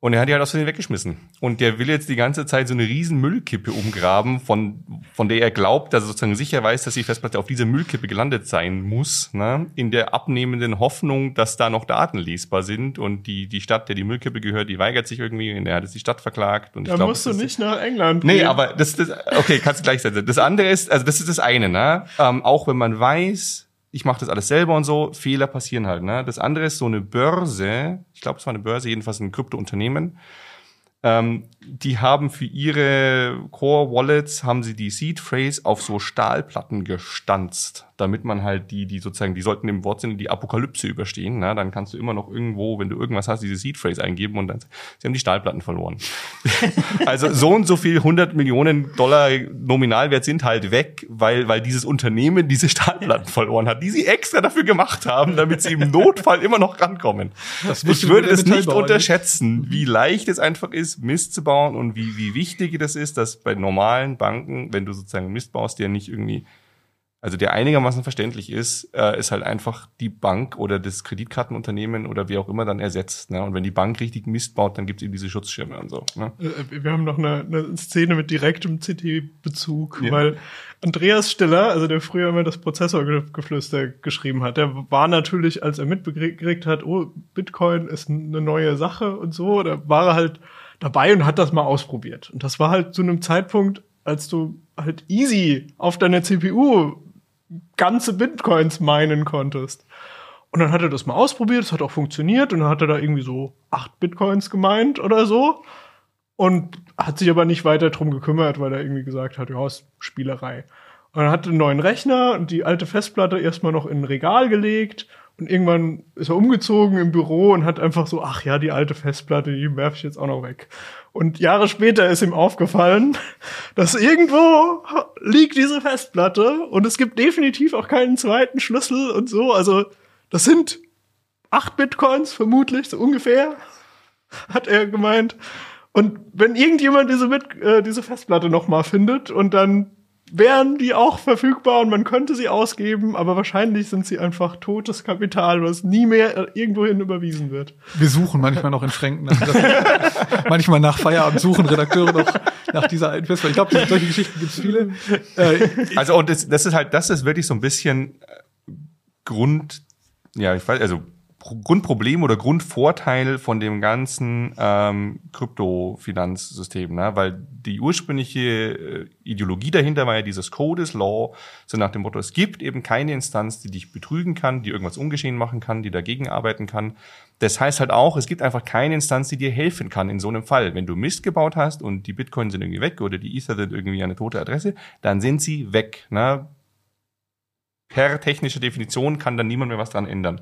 Und er hat die halt aus Versehen weggeschmissen. Und der will jetzt die ganze Zeit so eine riesen Müllkippe umgraben, von, von der er glaubt, dass er sozusagen sicher weiß, dass die Festplatte auf dieser Müllkippe gelandet sein muss, ne? in der abnehmenden Hoffnung, dass da noch Daten lesbar sind. Und die, die Stadt, der die Müllkippe gehört, die weigert sich irgendwie und er hat jetzt die Stadt verklagt. Und ich
Da
glaub,
musst du nicht nach England
Nee,
gehen.
aber das, das okay, kannst du gleich sagen. Das andere ist, also das ist das eine, ne? Ähm, auch wenn man weiß, ich mache das alles selber und so, Fehler passieren halt, ne? Das andere ist so eine Börse, ich glaube, es war eine Börse, jedenfalls ein Kryptounternehmen. Ähm, die haben für ihre Core Wallets haben sie die Seed Phrase auf so Stahlplatten gestanzt, damit man halt die, die sozusagen, die sollten im Wortsinne die Apokalypse überstehen. Ne? Dann kannst du immer noch irgendwo, wenn du irgendwas hast, diese Seed Phrase eingeben und dann, sie haben die Stahlplatten verloren. also so und so viel 100 Millionen Dollar Nominalwert sind halt weg, weil, weil dieses Unternehmen diese Stahlplatten verloren hat, die sie extra dafür gemacht haben, damit sie im Notfall immer noch rankommen. Ich würde es nicht unterschätzen, wie leicht es einfach ist, Mist zu bauen und wie, wie wichtig das ist, dass bei normalen Banken, wenn du sozusagen Mist baust, der nicht irgendwie, also der einigermaßen verständlich ist, äh, ist halt einfach die Bank oder das Kreditkartenunternehmen oder wie auch immer dann ersetzt. Ne? Und wenn die Bank richtig Mist baut, dann gibt es eben diese Schutzschirme und so. Ne?
Äh, Wir haben noch eine, eine Szene mit direktem CT-Bezug,
Ja.
weil Andreas Stiller, also der früher immer das Prozessorgeflüster geschrieben hat, der war natürlich, als er mitbekriegt hat, oh, Bitcoin ist eine neue Sache und so, da war er halt dabei und hat das mal ausprobiert. Und das war halt zu einem Zeitpunkt, als du halt easy auf deiner CPU ganze Bitcoins meinen konntest. Und dann hat er das mal ausprobiert, es hat auch funktioniert und dann hat er da irgendwie so acht Bitcoins gemeint oder so und hat sich aber nicht weiter drum gekümmert, weil er irgendwie gesagt hat, ja, ist Spielerei. Und dann hat er einen neuen Rechner und die alte Festplatte erstmal noch in ein Regal gelegt und irgendwann ist er umgezogen im Büro und hat einfach so, ach ja, die alte Festplatte, die werfe ich jetzt auch noch weg. Und Jahre später ist ihm aufgefallen, dass irgendwo liegt diese Festplatte und es gibt definitiv auch keinen zweiten Schlüssel und so. Also das sind acht Bitcoins vermutlich, so ungefähr, hat er gemeint. Und wenn irgendjemand diese, Bit äh, diese Festplatte noch mal findet und dann wären die auch verfügbar und man könnte sie ausgeben, aber wahrscheinlich sind sie einfach totes Kapital, was nie mehr irgendwohin überwiesen wird.
Wir suchen manchmal noch in Schränken. Nach dieser, manchmal nach Feierabend suchen Redakteure noch nach dieser alten Festplatte. Ich glaube, solche Geschichten gibt es viele. Äh,
Also und das, das ist halt, das ist wirklich so ein bisschen äh, Grund, ja, ich weiß, also Grundproblem oder Grundvorteil von dem ganzen ähm, Kryptofinanzsystem, ne? weil die ursprüngliche äh, Ideologie dahinter war ja dieses Codes Law, so nach dem Motto, es gibt eben keine Instanz, die dich betrügen kann, die irgendwas ungeschehen machen kann, die dagegen arbeiten kann. Das heißt halt auch, es gibt einfach keine Instanz, die dir helfen kann in so einem Fall. Wenn du Mist gebaut hast und die Bitcoin sind irgendwie weg oder die Ether sind irgendwie eine tote Adresse, dann sind sie weg. Ne? Per technischer Definition kann dann niemand mehr was dran ändern.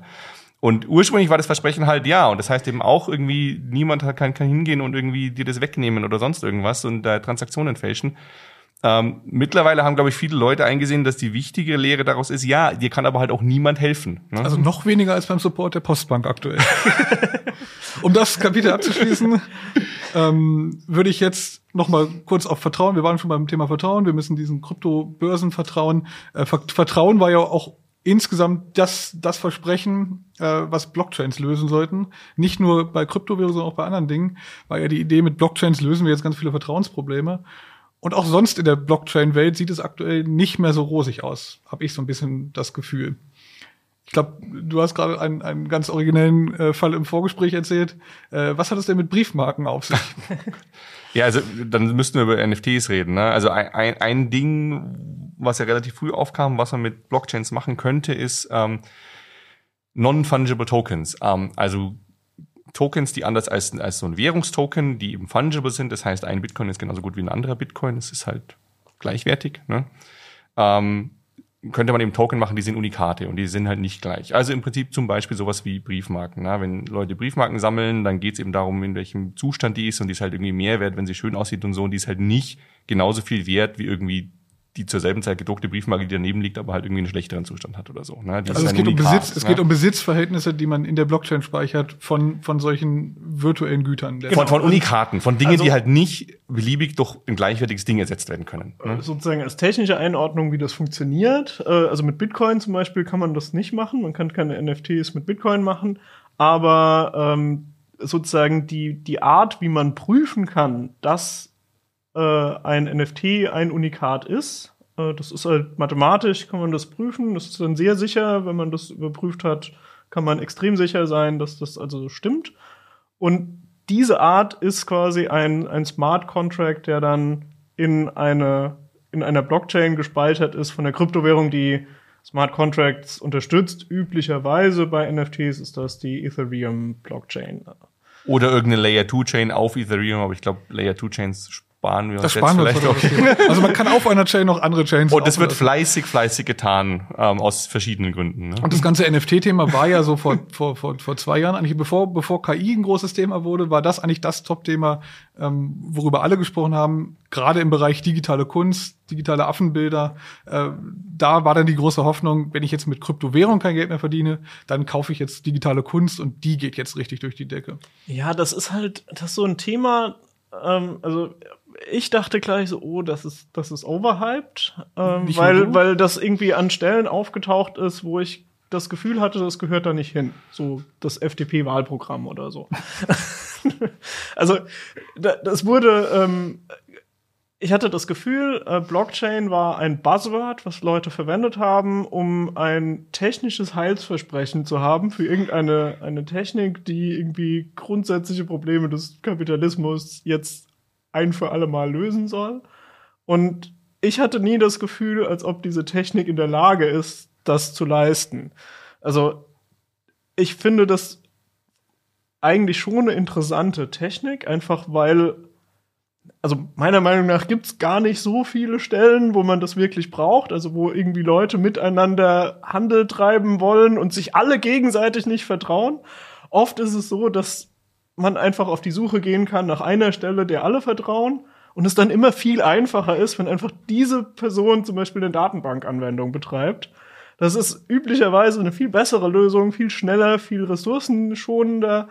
Und ursprünglich war das Versprechen halt ja. Und das heißt eben auch irgendwie, niemand kann, kann hingehen und irgendwie dir das wegnehmen oder sonst irgendwas und da Transaktionen fälschen. Ähm, mittlerweile haben, glaube ich, viele Leute eingesehen, dass die wichtige Lehre daraus ist, ja, dir kann aber halt auch niemand helfen. Ne?
Also noch weniger als beim Support der Postbank aktuell. um das Kapitel abzuschließen, ähm, würde ich jetzt noch mal kurz auf Vertrauen. Wir waren schon beim Thema Vertrauen. Wir müssen diesen Kryptobörsen vertrauen. Äh, Ver- Vertrauen war ja auch insgesamt das, das Versprechen, äh, was Blockchains lösen sollten. Nicht nur bei Kryptowährungen, sondern auch bei anderen Dingen. War ja die Idee, mit Blockchains lösen wir jetzt ganz viele Vertrauensprobleme. Und auch sonst in der Blockchain-Welt sieht es aktuell nicht mehr so rosig aus, habe ich so ein bisschen das Gefühl. Ich glaube, du hast gerade einen, einen ganz originellen äh, Fall im Vorgespräch erzählt. Äh, was hat es denn mit Briefmarken auf sich?
Ja, also dann müssten wir über NFTs reden. Ne? Also ein, ein, ein Ding, was ja relativ früh aufkam, was man mit Blockchains machen könnte, ist ähm, Non-Fungible Tokens. Ähm, also Tokens, die anders als, als so ein Währungstoken, die eben fungible sind. Das heißt, ein Bitcoin ist genauso gut wie ein anderer Bitcoin. Es ist halt gleichwertig. Ne? Ähm, könnte man eben Token machen, die sind Unikate und die sind halt nicht gleich. Also im Prinzip zum Beispiel sowas wie Briefmarken. Na? Wenn Leute Briefmarken sammeln, dann geht es eben darum, in welchem Zustand die ist und die ist halt irgendwie mehr wert, wenn sie schön aussieht und so. Und die ist halt nicht genauso viel wert wie irgendwie die zur selben Zeit gedruckte Briefmarke, die daneben liegt, aber halt irgendwie einen schlechteren Zustand hat oder so. Ne? Die
Also es geht um Besitz, es
ne?
geht um Besitzverhältnisse, die man in der Blockchain speichert von, von solchen virtuellen Gütern. Der-
von, von Unikaten, von Dingen,
Also-
die halt nicht beliebig durch ein gleichwertiges Ding ersetzt werden können. Ne?
sozusagen als technische Einordnung, wie das funktioniert. Äh, Also mit Bitcoin zum Beispiel kann man das nicht machen. Man kann keine NFTs mit Bitcoin machen. Aber ähm, sozusagen die, die Art, wie man prüfen kann, dass äh, ein NFT ein Unikat ist, äh, das ist halt mathematisch, kann man das prüfen. Das ist dann sehr sicher. Wenn man das überprüft hat, kann man extrem sicher sein, dass das also so stimmt. Und diese Art ist quasi ein, ein Smart Contract, der dann in eine, in einer Blockchain gespeichert ist von der Kryptowährung, die Smart Contracts unterstützt. Üblicherweise bei NFTs ist das die Ethereum Blockchain.
Oder irgendeine Layer 2 Chain auf Ethereum, aber ich glaube, Layer 2 Chains sparen wir uns
Das sparen wir uns
jetzt vielleicht auch.
Also man kann auf einer Chain noch andere Chains
Und das wird fleißig, fleißig getan, ähm, aus verschiedenen Gründen. Ne?
Und das ganze NFT-Thema war ja so vor, vor, vor, vor zwei Jahren, eigentlich bevor, bevor KI ein großes Thema wurde, war das eigentlich das Top-Thema, ähm, worüber alle gesprochen haben, gerade im Bereich digitale Kunst, digitale Affenbilder. Äh, da war dann die große Hoffnung, wenn ich jetzt mit Kryptowährung kein Geld mehr verdiene, dann kaufe ich jetzt digitale Kunst und die geht jetzt richtig durch die Decke.
Ja, das ist halt, das ist so ein Thema, ähm, also ich dachte gleich so, oh, das ist, das ist overhyped, ähm, weil, weil das irgendwie an Stellen aufgetaucht ist, wo ich das Gefühl hatte, das gehört da nicht hin. So das FDP-Wahlprogramm oder so. also da, das wurde, ähm, ich hatte das Gefühl, äh, Blockchain war ein Buzzword, was Leute verwendet haben, um ein technisches Heilsversprechen zu haben für irgendeine eine Technik, die irgendwie grundsätzliche Probleme des Kapitalismus jetzt ein für alle Mal lösen soll. Und ich hatte nie das Gefühl, als ob diese Technik in der Lage ist, das zu leisten. Also ich finde das eigentlich schon eine interessante Technik, einfach weil also meiner Meinung nach gibt's gar nicht so viele Stellen, wo man das wirklich braucht, also wo irgendwie Leute miteinander Handel treiben wollen und sich alle gegenseitig nicht vertrauen. Oft ist es so, dass man einfach auf die Suche gehen kann nach einer Stelle, der alle vertrauen und es dann immer viel einfacher ist, wenn einfach diese Person zum Beispiel eine Datenbankanwendung betreibt. Das ist üblicherweise eine viel bessere Lösung, viel schneller, viel ressourcenschonender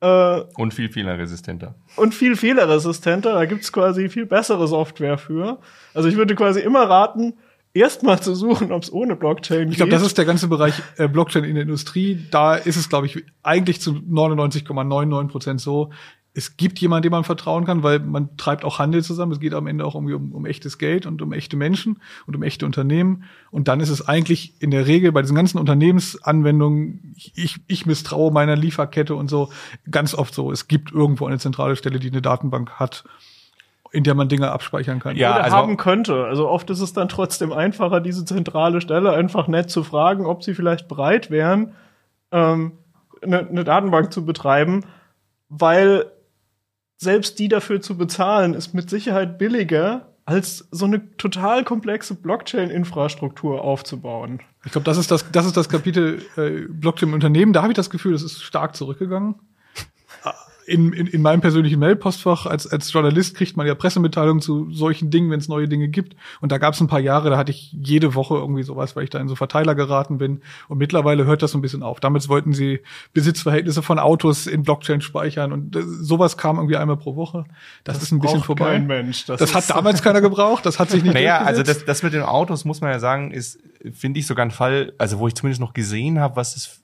äh,
Und viel fehlerresistenter.
und viel fehlerresistenter. Da gibt's quasi viel bessere Software für. Also ich würde quasi immer raten, erstmal zu suchen, ob es ohne Blockchain
Ich glaube, das ist der ganze Bereich äh, Blockchain in der Industrie. Da ist es, glaube ich, eigentlich zu 99,99 Prozent so. es gibt jemanden, dem man vertrauen kann, weil man treibt auch Handel zusammen. Es geht am Ende auch irgendwie um, um echtes Geld und um echte Menschen und um echte Unternehmen. Und dann ist es eigentlich in der Regel bei diesen ganzen Unternehmensanwendungen, ich, ich misstraue meiner Lieferkette und so, ganz oft so. Es gibt irgendwo eine zentrale Stelle, die eine Datenbank hat, in der man Dinge abspeichern kann.
Ja,
oder
also-
haben könnte. Also oft ist es dann trotzdem einfacher, diese zentrale Stelle einfach nett zu fragen, ob sie vielleicht bereit wären, ähm, eine, eine Datenbank zu betreiben, weil selbst die dafür zu bezahlen, ist mit Sicherheit billiger, als so eine total komplexe Blockchain-Infrastruktur aufzubauen.
Ich glaube, das ist das, das ist das Kapitel äh, Blockchain im Unternehmen. Da habe ich das Gefühl, das ist stark zurückgegangen. In, in, in meinem persönlichen Mailpostfach als, als Journalist kriegt man ja Pressemitteilungen zu solchen Dingen, wenn es neue Dinge gibt. Und da gab es ein paar Jahre, da hatte ich jede Woche irgendwie sowas, weil ich da in so Verteiler geraten bin. Und mittlerweile hört das so ein bisschen auf. Damals wollten sie Besitzverhältnisse von Autos in Blockchain speichern und sowas kam irgendwie einmal pro Woche. Das, ist ein bisschen vorbei.
kein Mensch. Das
Das, hat damals keiner gebraucht. Das hat sich nicht
Naja, also das, das mit den Autos muss man ja sagen, ist, finde ich sogar ein Fall, also wo ich zumindest noch gesehen habe, was es,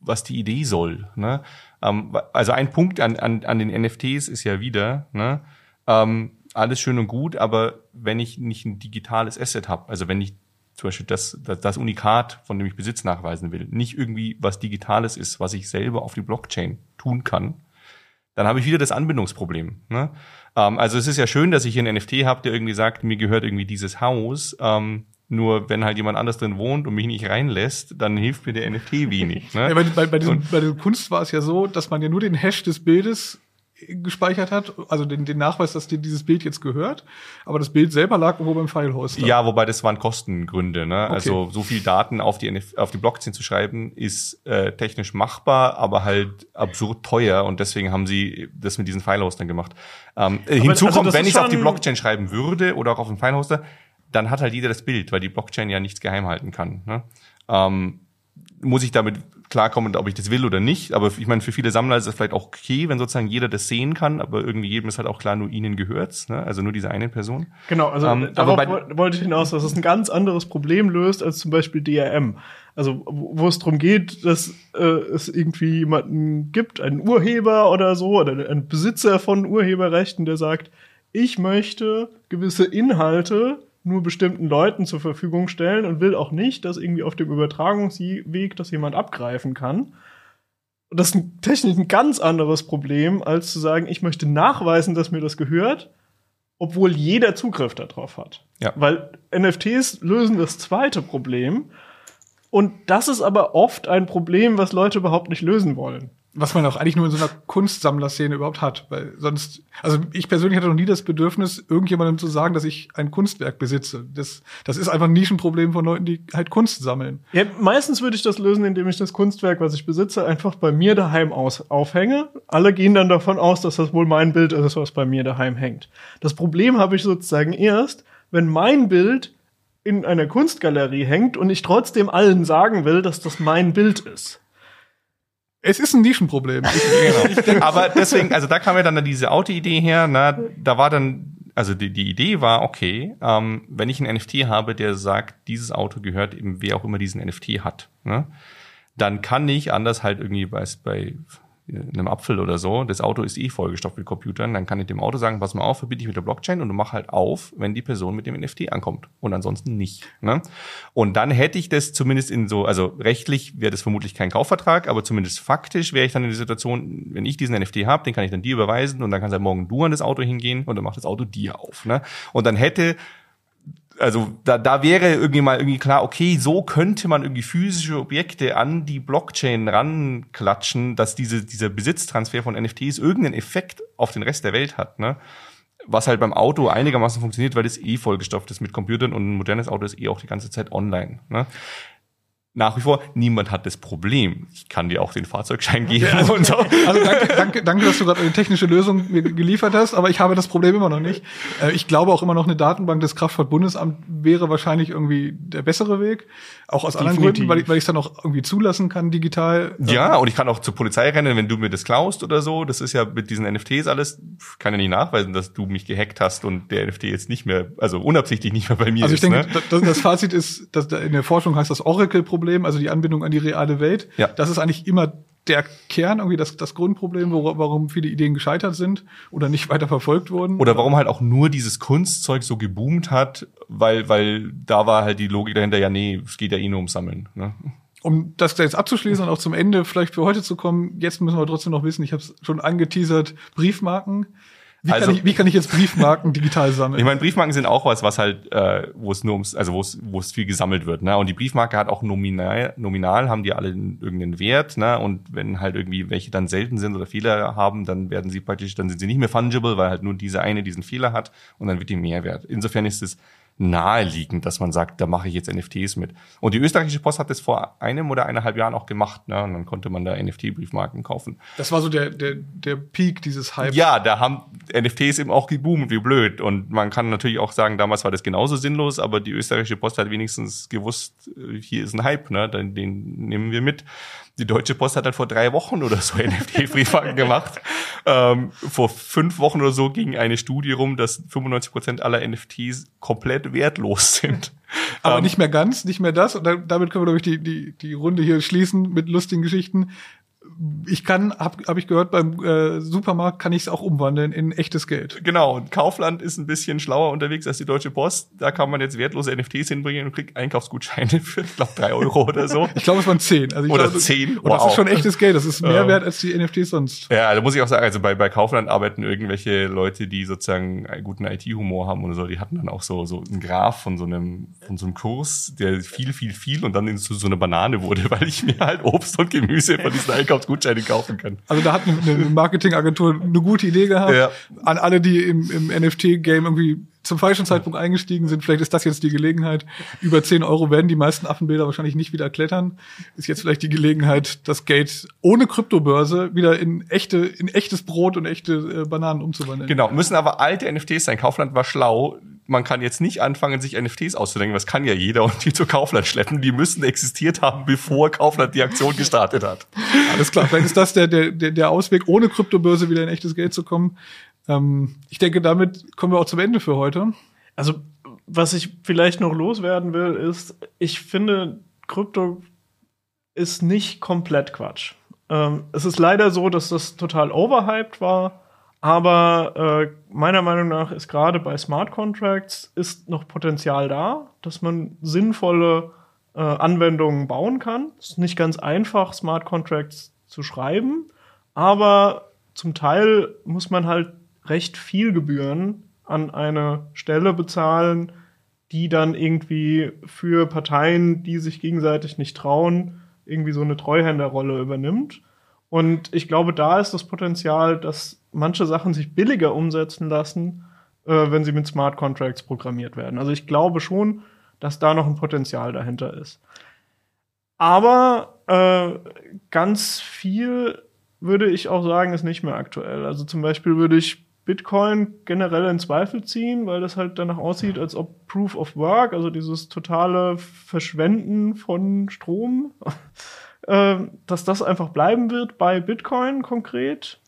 was die Idee soll. Ne? Ähm, also ein Punkt an, an, an den NFTs ist ja wieder, ne? ähm, alles schön und gut, aber wenn ich nicht ein digitales Asset habe, also wenn ich zum Beispiel das, das, das Unikat, von dem ich Besitz nachweisen will, nicht irgendwie was Digitales ist, was ich selber auf die Blockchain tun kann, dann habe ich wieder das Anbindungsproblem. Ne? Ähm, also es ist ja schön, dass ich hier einen NFT habe, der irgendwie sagt, mir gehört irgendwie dieses Haus. Ähm, nur wenn halt jemand anders drin wohnt und mich nicht reinlässt, dann hilft mir der NFT wenig. Ne?
Ja, bei, bei, bei, diesem, bei der Kunst war es ja so, dass man ja nur den Hash des Bildes gespeichert hat, also den, den Nachweis, dass dir dieses Bild jetzt gehört, aber das Bild selber lag irgendwo beim Filehoster.
Ja, wobei das waren Kostengründe. Ne? Also so viel Daten auf die, NF auf die Blockchain zu schreiben, ist äh, technisch machbar, aber halt absurd teuer und deswegen haben sie das mit diesen Filehostern gemacht. Ähm, hinzu
also
kommt, wenn ich es auf die Blockchain schreiben würde oder auch auf den Filehoster, dann hat halt jeder das Bild, weil die Blockchain ja nichts geheim halten kann. Ne? Ähm, muss ich damit klarkommen, ob ich das will oder nicht. Aber ich meine, für viele Sammler ist es vielleicht auch okay, wenn sozusagen jeder das sehen kann, aber irgendwie jedem ist halt auch klar, nur ihnen gehört's, ne? also nur dieser einen Person.
Genau, also
Ähm,
darauf
aber bei-
woll- wollte ich hinaus, dass es ein ganz anderes Problem löst als zum Beispiel DRM. Also wo wo es darum geht, dass äh, es irgendwie jemanden gibt, einen Urheber oder so, oder einen Besitzer von Urheberrechten, der sagt, ich möchte gewisse Inhalte nur bestimmten Leuten zur Verfügung stellen und will auch nicht, dass irgendwie auf dem Übertragungsweg das jemand abgreifen kann. Und das ist technisch ein ganz anderes Problem, als zu sagen, ich möchte nachweisen, dass mir das gehört, obwohl jeder Zugriff darauf hat.
Ja.
Weil NFTs lösen das zweite Problem. Und das ist aber oft ein Problem, was Leute überhaupt nicht lösen wollen.
Was man auch eigentlich nur in so einer Kunstsammlerszene überhaupt hat, weil sonst, also ich persönlich hatte noch nie das Bedürfnis, irgendjemandem zu sagen, dass ich ein Kunstwerk besitze. Das, das ist einfach ein Nischenproblem von Leuten, die halt Kunst sammeln.
Ja, meistens würde ich das lösen, indem ich das Kunstwerk, was ich besitze, einfach bei mir daheim aus aufhänge. Alle gehen dann davon aus, dass das wohl mein Bild ist, was bei mir daheim hängt. Das Problem habe ich sozusagen erst, wenn mein Bild in einer Kunstgalerie hängt und ich trotzdem allen sagen will, dass das mein Bild ist.
Es ist ein Nischenproblem.
Genau. Aber deswegen, also da kam ja dann diese Auto-Idee her, na, da war dann, also die, die Idee war, okay, ähm, wenn ich einen NFT habe, der sagt, dieses Auto gehört eben wer auch immer diesen NFT hat, ne, dann kann ich anders halt irgendwie bei, bei einem Apfel oder so, das Auto ist eh vollgestopft mit Computern, dann kann ich dem Auto sagen, pass mal auf, verbinde ich mit der Blockchain und du mach halt auf, wenn die Person mit dem NFT ankommt und ansonsten nicht. Ne? Und dann hätte ich das zumindest in so, also rechtlich wäre das vermutlich kein Kaufvertrag, aber zumindest faktisch wäre ich dann in der Situation, wenn ich diesen NFT habe, den kann ich dann dir überweisen und dann kannst halt morgen du an das Auto hingehen und dann macht das Auto dir auf. Ne? Und dann hätte also da, da wäre irgendwie mal irgendwie klar, okay, so könnte man irgendwie physische Objekte an die Blockchain ranklatschen, dass diese, dieser Besitztransfer von NFTs irgendeinen Effekt auf den Rest der Welt hat, ne? Was halt beim Auto einigermaßen funktioniert, weil es eh vollgestopft ist mit Computern und ein modernes Auto ist eh auch die ganze Zeit online. Ne? Nach wie vor, niemand hat das Problem. Ich kann dir auch den Fahrzeugschein geben und so.
also danke, danke, danke, dass du gerade eine technische Lösung mir geliefert hast, aber ich habe das Problem immer noch nicht. Äh, ich glaube auch immer noch, eine Datenbank des Kraftfahrtbundesamt wäre wahrscheinlich irgendwie der bessere Weg. Auch aus anderen
Definitiv.
Gründen, weil ich weil ich es dann auch irgendwie zulassen kann, digital.
Ja, und ich kann auch zur Polizei rennen, wenn du mir das klaust oder so. Das ist ja mit diesen NFTs alles, kann ja nicht nachweisen, dass du mich gehackt hast und der NFT jetzt nicht mehr, also unabsichtlich nicht mehr bei mir
Also ich
ist.
denke,
ne?
das, das Fazit ist, dass da in der Forschung heißt das Oracle-Problem, also die Anbindung an die reale Welt.
Ja.
Das ist eigentlich immer der Kern, irgendwie das, das Grundproblem, wor- warum viele Ideen gescheitert sind oder nicht weiter verfolgt wurden?
Oder warum halt auch nur dieses Kunstzeug so geboomt hat, weil, weil da war halt die Logik dahinter, ja, nee, es geht ja eh nur ums Sammeln. Ne?
um das jetzt abzuschließen und auch zum Ende vielleicht für heute zu kommen, jetzt müssen wir trotzdem noch wissen, ich habe es schon angeteasert, Briefmarken. Wie,
Also-
kann ich, wie kann ich jetzt Briefmarken digital sammeln?
Ich meine, Briefmarken sind auch was, was halt, äh, wo es nur ums, also wo es, wo es viel gesammelt wird, ne? Und die Briefmarke hat auch nominal, nominal haben die alle irgendeinen Wert, ne? Und wenn halt irgendwie welche dann selten sind oder Fehler haben, dann werden sie praktisch, dann sind sie nicht mehr fungible, weil halt nur diese eine diesen Fehler hat und dann wird die mehr wert. Insofern ist es naheliegend, dass man sagt, da mache ich jetzt NFTs mit. Und die österreichische Post hat das vor einem oder eineinhalb Jahren auch gemacht, ne? Und dann konnte man da NFT-Briefmarken kaufen.
das war so der, der, der Peak dieses Hype.
Ja, da haben NFTs eben auch geboomt, wie blöd. Und man kann natürlich auch sagen, damals war das genauso sinnlos, aber die österreichische Post hat wenigstens gewusst, äh, hier ist ein Hype, ne? den, den nehmen wir mit. Die Deutsche Post hat halt vor drei Wochen oder so NFT-Briefmarken gemacht. Ähm, vor fünf Wochen oder so ging eine Studie rum, dass 95 Prozent aller NFTs komplett wertlos sind.
Aber
Ähm,
nicht mehr ganz, nicht mehr das. Und da, damit können wir, glaube ich, die, die, die Runde hier schließen mit lustigen Geschichten. Ich kann, habe hab ich gehört, beim äh, Supermarkt kann ich es auch umwandeln in echtes Geld.
Genau, und Kaufland ist ein bisschen schlauer unterwegs als die Deutsche Post. Da kann man jetzt wertlose NFTs hinbringen und kriegt Einkaufsgutscheine für, ich glaube, drei Euro oder so.
Ich glaube, es waren zehn. Also
Oder
glaube,
zehn?
Und das
Wow.
ist schon echtes Geld. Das ist mehr
Ähm.
wert als die NFTs sonst.
Ja, da muss ich auch sagen, also bei, bei Kaufland arbeiten irgendwelche Leute, die sozusagen einen guten IT-Humor haben oder so, die hatten dann auch so, so einen Graph von so einem, von so einem Kurs, der viel, viel, viel und dann zu so einer Banane wurde, weil ich mir halt Obst und Gemüse von diesen Einkaufsgutscheinen kaufen kann.
Also da hat eine, eine Marketingagentur eine gute Idee gehabt.
Ja.
An alle, die im, im NFT-Game irgendwie zum falschen Zeitpunkt eingestiegen sind, vielleicht ist das jetzt die Gelegenheit. Über 10 Euro werden die meisten Affenbilder wahrscheinlich nicht wieder klettern. Ist jetzt vielleicht die Gelegenheit, das Geld ohne Kryptobörse wieder in echte, in echtes Brot und echte äh, Bananen umzuwandeln.
Genau, müssen aber alte NFTs sein. Kaufland war schlau. Man kann jetzt nicht anfangen, sich NFTs auszudenken. Das kann ja jeder und die zu Kaufland schleppen. Die müssen existiert haben, bevor Kaufland die Aktion gestartet hat.
Alles klar, vielleicht ist das der, der, der, der Ausweg, ohne Kryptobörse wieder in echtes Geld zu kommen. Ähm, ich denke, damit kommen wir auch zum Ende für heute.
Also, was ich vielleicht noch loswerden will, ist, ich finde, Krypto ist nicht komplett Quatsch. Ähm, es ist leider so, dass das total overhyped war, aber äh, meiner Meinung nach ist gerade bei Smart Contracts ist noch Potenzial da, dass man sinnvolle äh, Anwendungen bauen kann. Es ist nicht ganz einfach, Smart Contracts zu schreiben, aber zum Teil muss man halt recht viel Gebühren an eine Stelle bezahlen, die dann irgendwie für Parteien, die sich gegenseitig nicht trauen, irgendwie so eine Treuhänderrolle übernimmt. Und ich glaube, da ist das Potenzial, dass manche Sachen sich billiger umsetzen lassen, äh, wenn sie mit Smart Contracts programmiert werden. Also ich glaube schon, dass da noch ein Potenzial dahinter ist. Aber äh, ganz viel würde ich auch sagen, ist nicht mehr aktuell. Also zum Beispiel würde ich Bitcoin generell in Zweifel ziehen, weil das halt danach aussieht, als ob Proof of Work, also dieses totale Verschwenden von Strom, äh, dass das einfach bleiben wird bei Bitcoin konkret.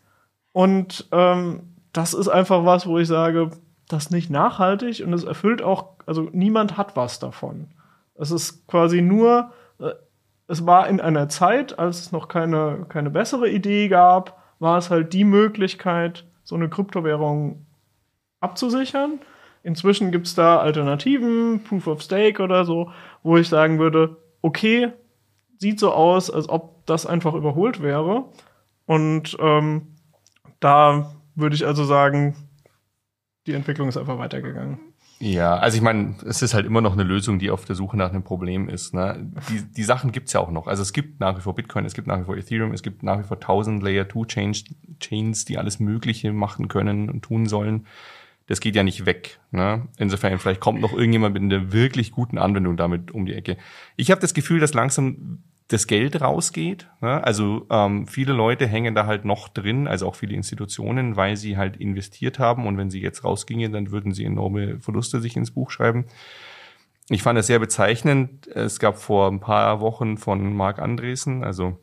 Und ähm, das ist einfach was, wo ich sage, das ist nicht nachhaltig und es erfüllt auch, also niemand hat was davon. Es ist quasi nur, äh, es war in einer Zeit, als es noch keine, keine bessere Idee gab, war es halt die Möglichkeit, so eine Kryptowährung abzusichern. Inzwischen gibt es da Alternativen, Proof of Stake oder so, wo ich sagen würde, okay, sieht so aus, als ob das einfach überholt wäre. Und ähm, da würde ich also sagen, die Entwicklung ist einfach weitergegangen.
Ja, also ich meine, es ist halt immer noch eine Lösung, die auf der Suche nach einem Problem ist. Ne? Die, die Sachen gibt's ja auch noch. Also es gibt nach wie vor Bitcoin, es gibt nach wie vor Ethereum, es gibt nach wie vor 1000 Layer 2 Chains, Chains, die alles Mögliche machen können und tun sollen. Das geht ja nicht weg. Ne? Insofern, vielleicht kommt noch irgendjemand mit einer wirklich guten Anwendung damit um die Ecke. Ich habe das Gefühl, dass langsam das Geld rausgeht. Ne? Also ähm, viele Leute hängen da halt noch drin, also auch viele Institutionen, weil sie halt investiert haben und wenn sie jetzt rausgingen, dann würden sie enorme Verluste sich ins Buch schreiben. Ich fand es sehr bezeichnend. Es gab vor ein paar Wochen von Marc Andresen, also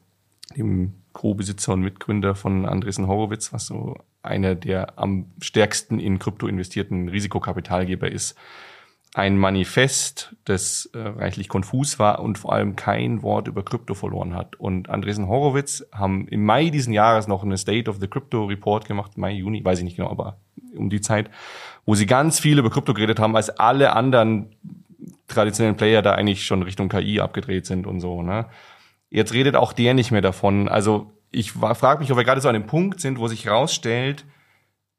dem Co-Besitzer und Mitgründer von Andresen Horowitz, was so einer der am stärksten in Krypto investierten Risikokapitalgeber ist, ein Manifest, das äh, reichlich konfus war und vor allem kein Wort über Krypto verloren hat. Und Andresen Horowitz haben im Mai diesen Jahres noch eine State of the Crypto Report gemacht, Mai, Juni, weiß ich nicht genau, aber um die Zeit, wo sie ganz viel über Krypto geredet haben, als alle anderen traditionellen Player da eigentlich schon Richtung KI abgedreht sind und so. Ne? Jetzt redet auch der nicht mehr davon. Also ich frage mich, ob wir gerade so an dem Punkt sind, wo sich herausstellt,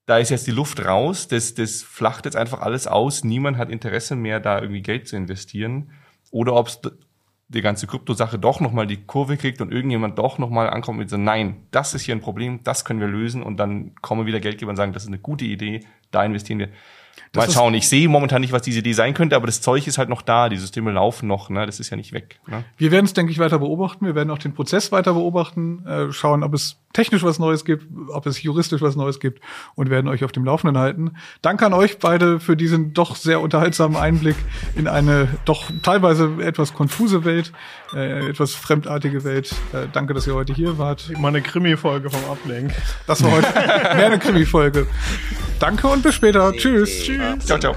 da ist jetzt die Luft raus, das, das flacht jetzt einfach alles aus, niemand hat Interesse mehr, da irgendwie Geld zu investieren. Oder ob die ganze Kryptosache doch nochmal die Kurve kriegt und irgendjemand doch nochmal ankommt mit so, nein, das ist hier ein Problem, das können wir lösen und dann kommen wieder Geldgeber und sagen, das ist eine gute Idee, da investieren wir.
Das
Mal schauen, ich sehe momentan nicht, was diese Idee sein könnte, aber das Zeug ist halt noch da, die Systeme laufen noch, ne? das ist ja nicht weg. Ne?
Wir werden es, denke ich, weiter beobachten. Wir werden auch den Prozess weiter beobachten, äh, schauen, ob es technisch was Neues gibt, ob es juristisch was Neues gibt und werden euch auf dem Laufenden halten. Danke an euch beide für diesen doch sehr unterhaltsamen Einblick in eine doch teilweise etwas konfuse Welt, äh, etwas fremdartige Welt. Äh, danke, dass ihr heute hier wart.
Mal eine Krimi-Folge vom Ablenk.
Das war heute mehr eine Krimi-Folge. Danke und bis später. Tschüss.
Tschüss.
Ciao, ciao.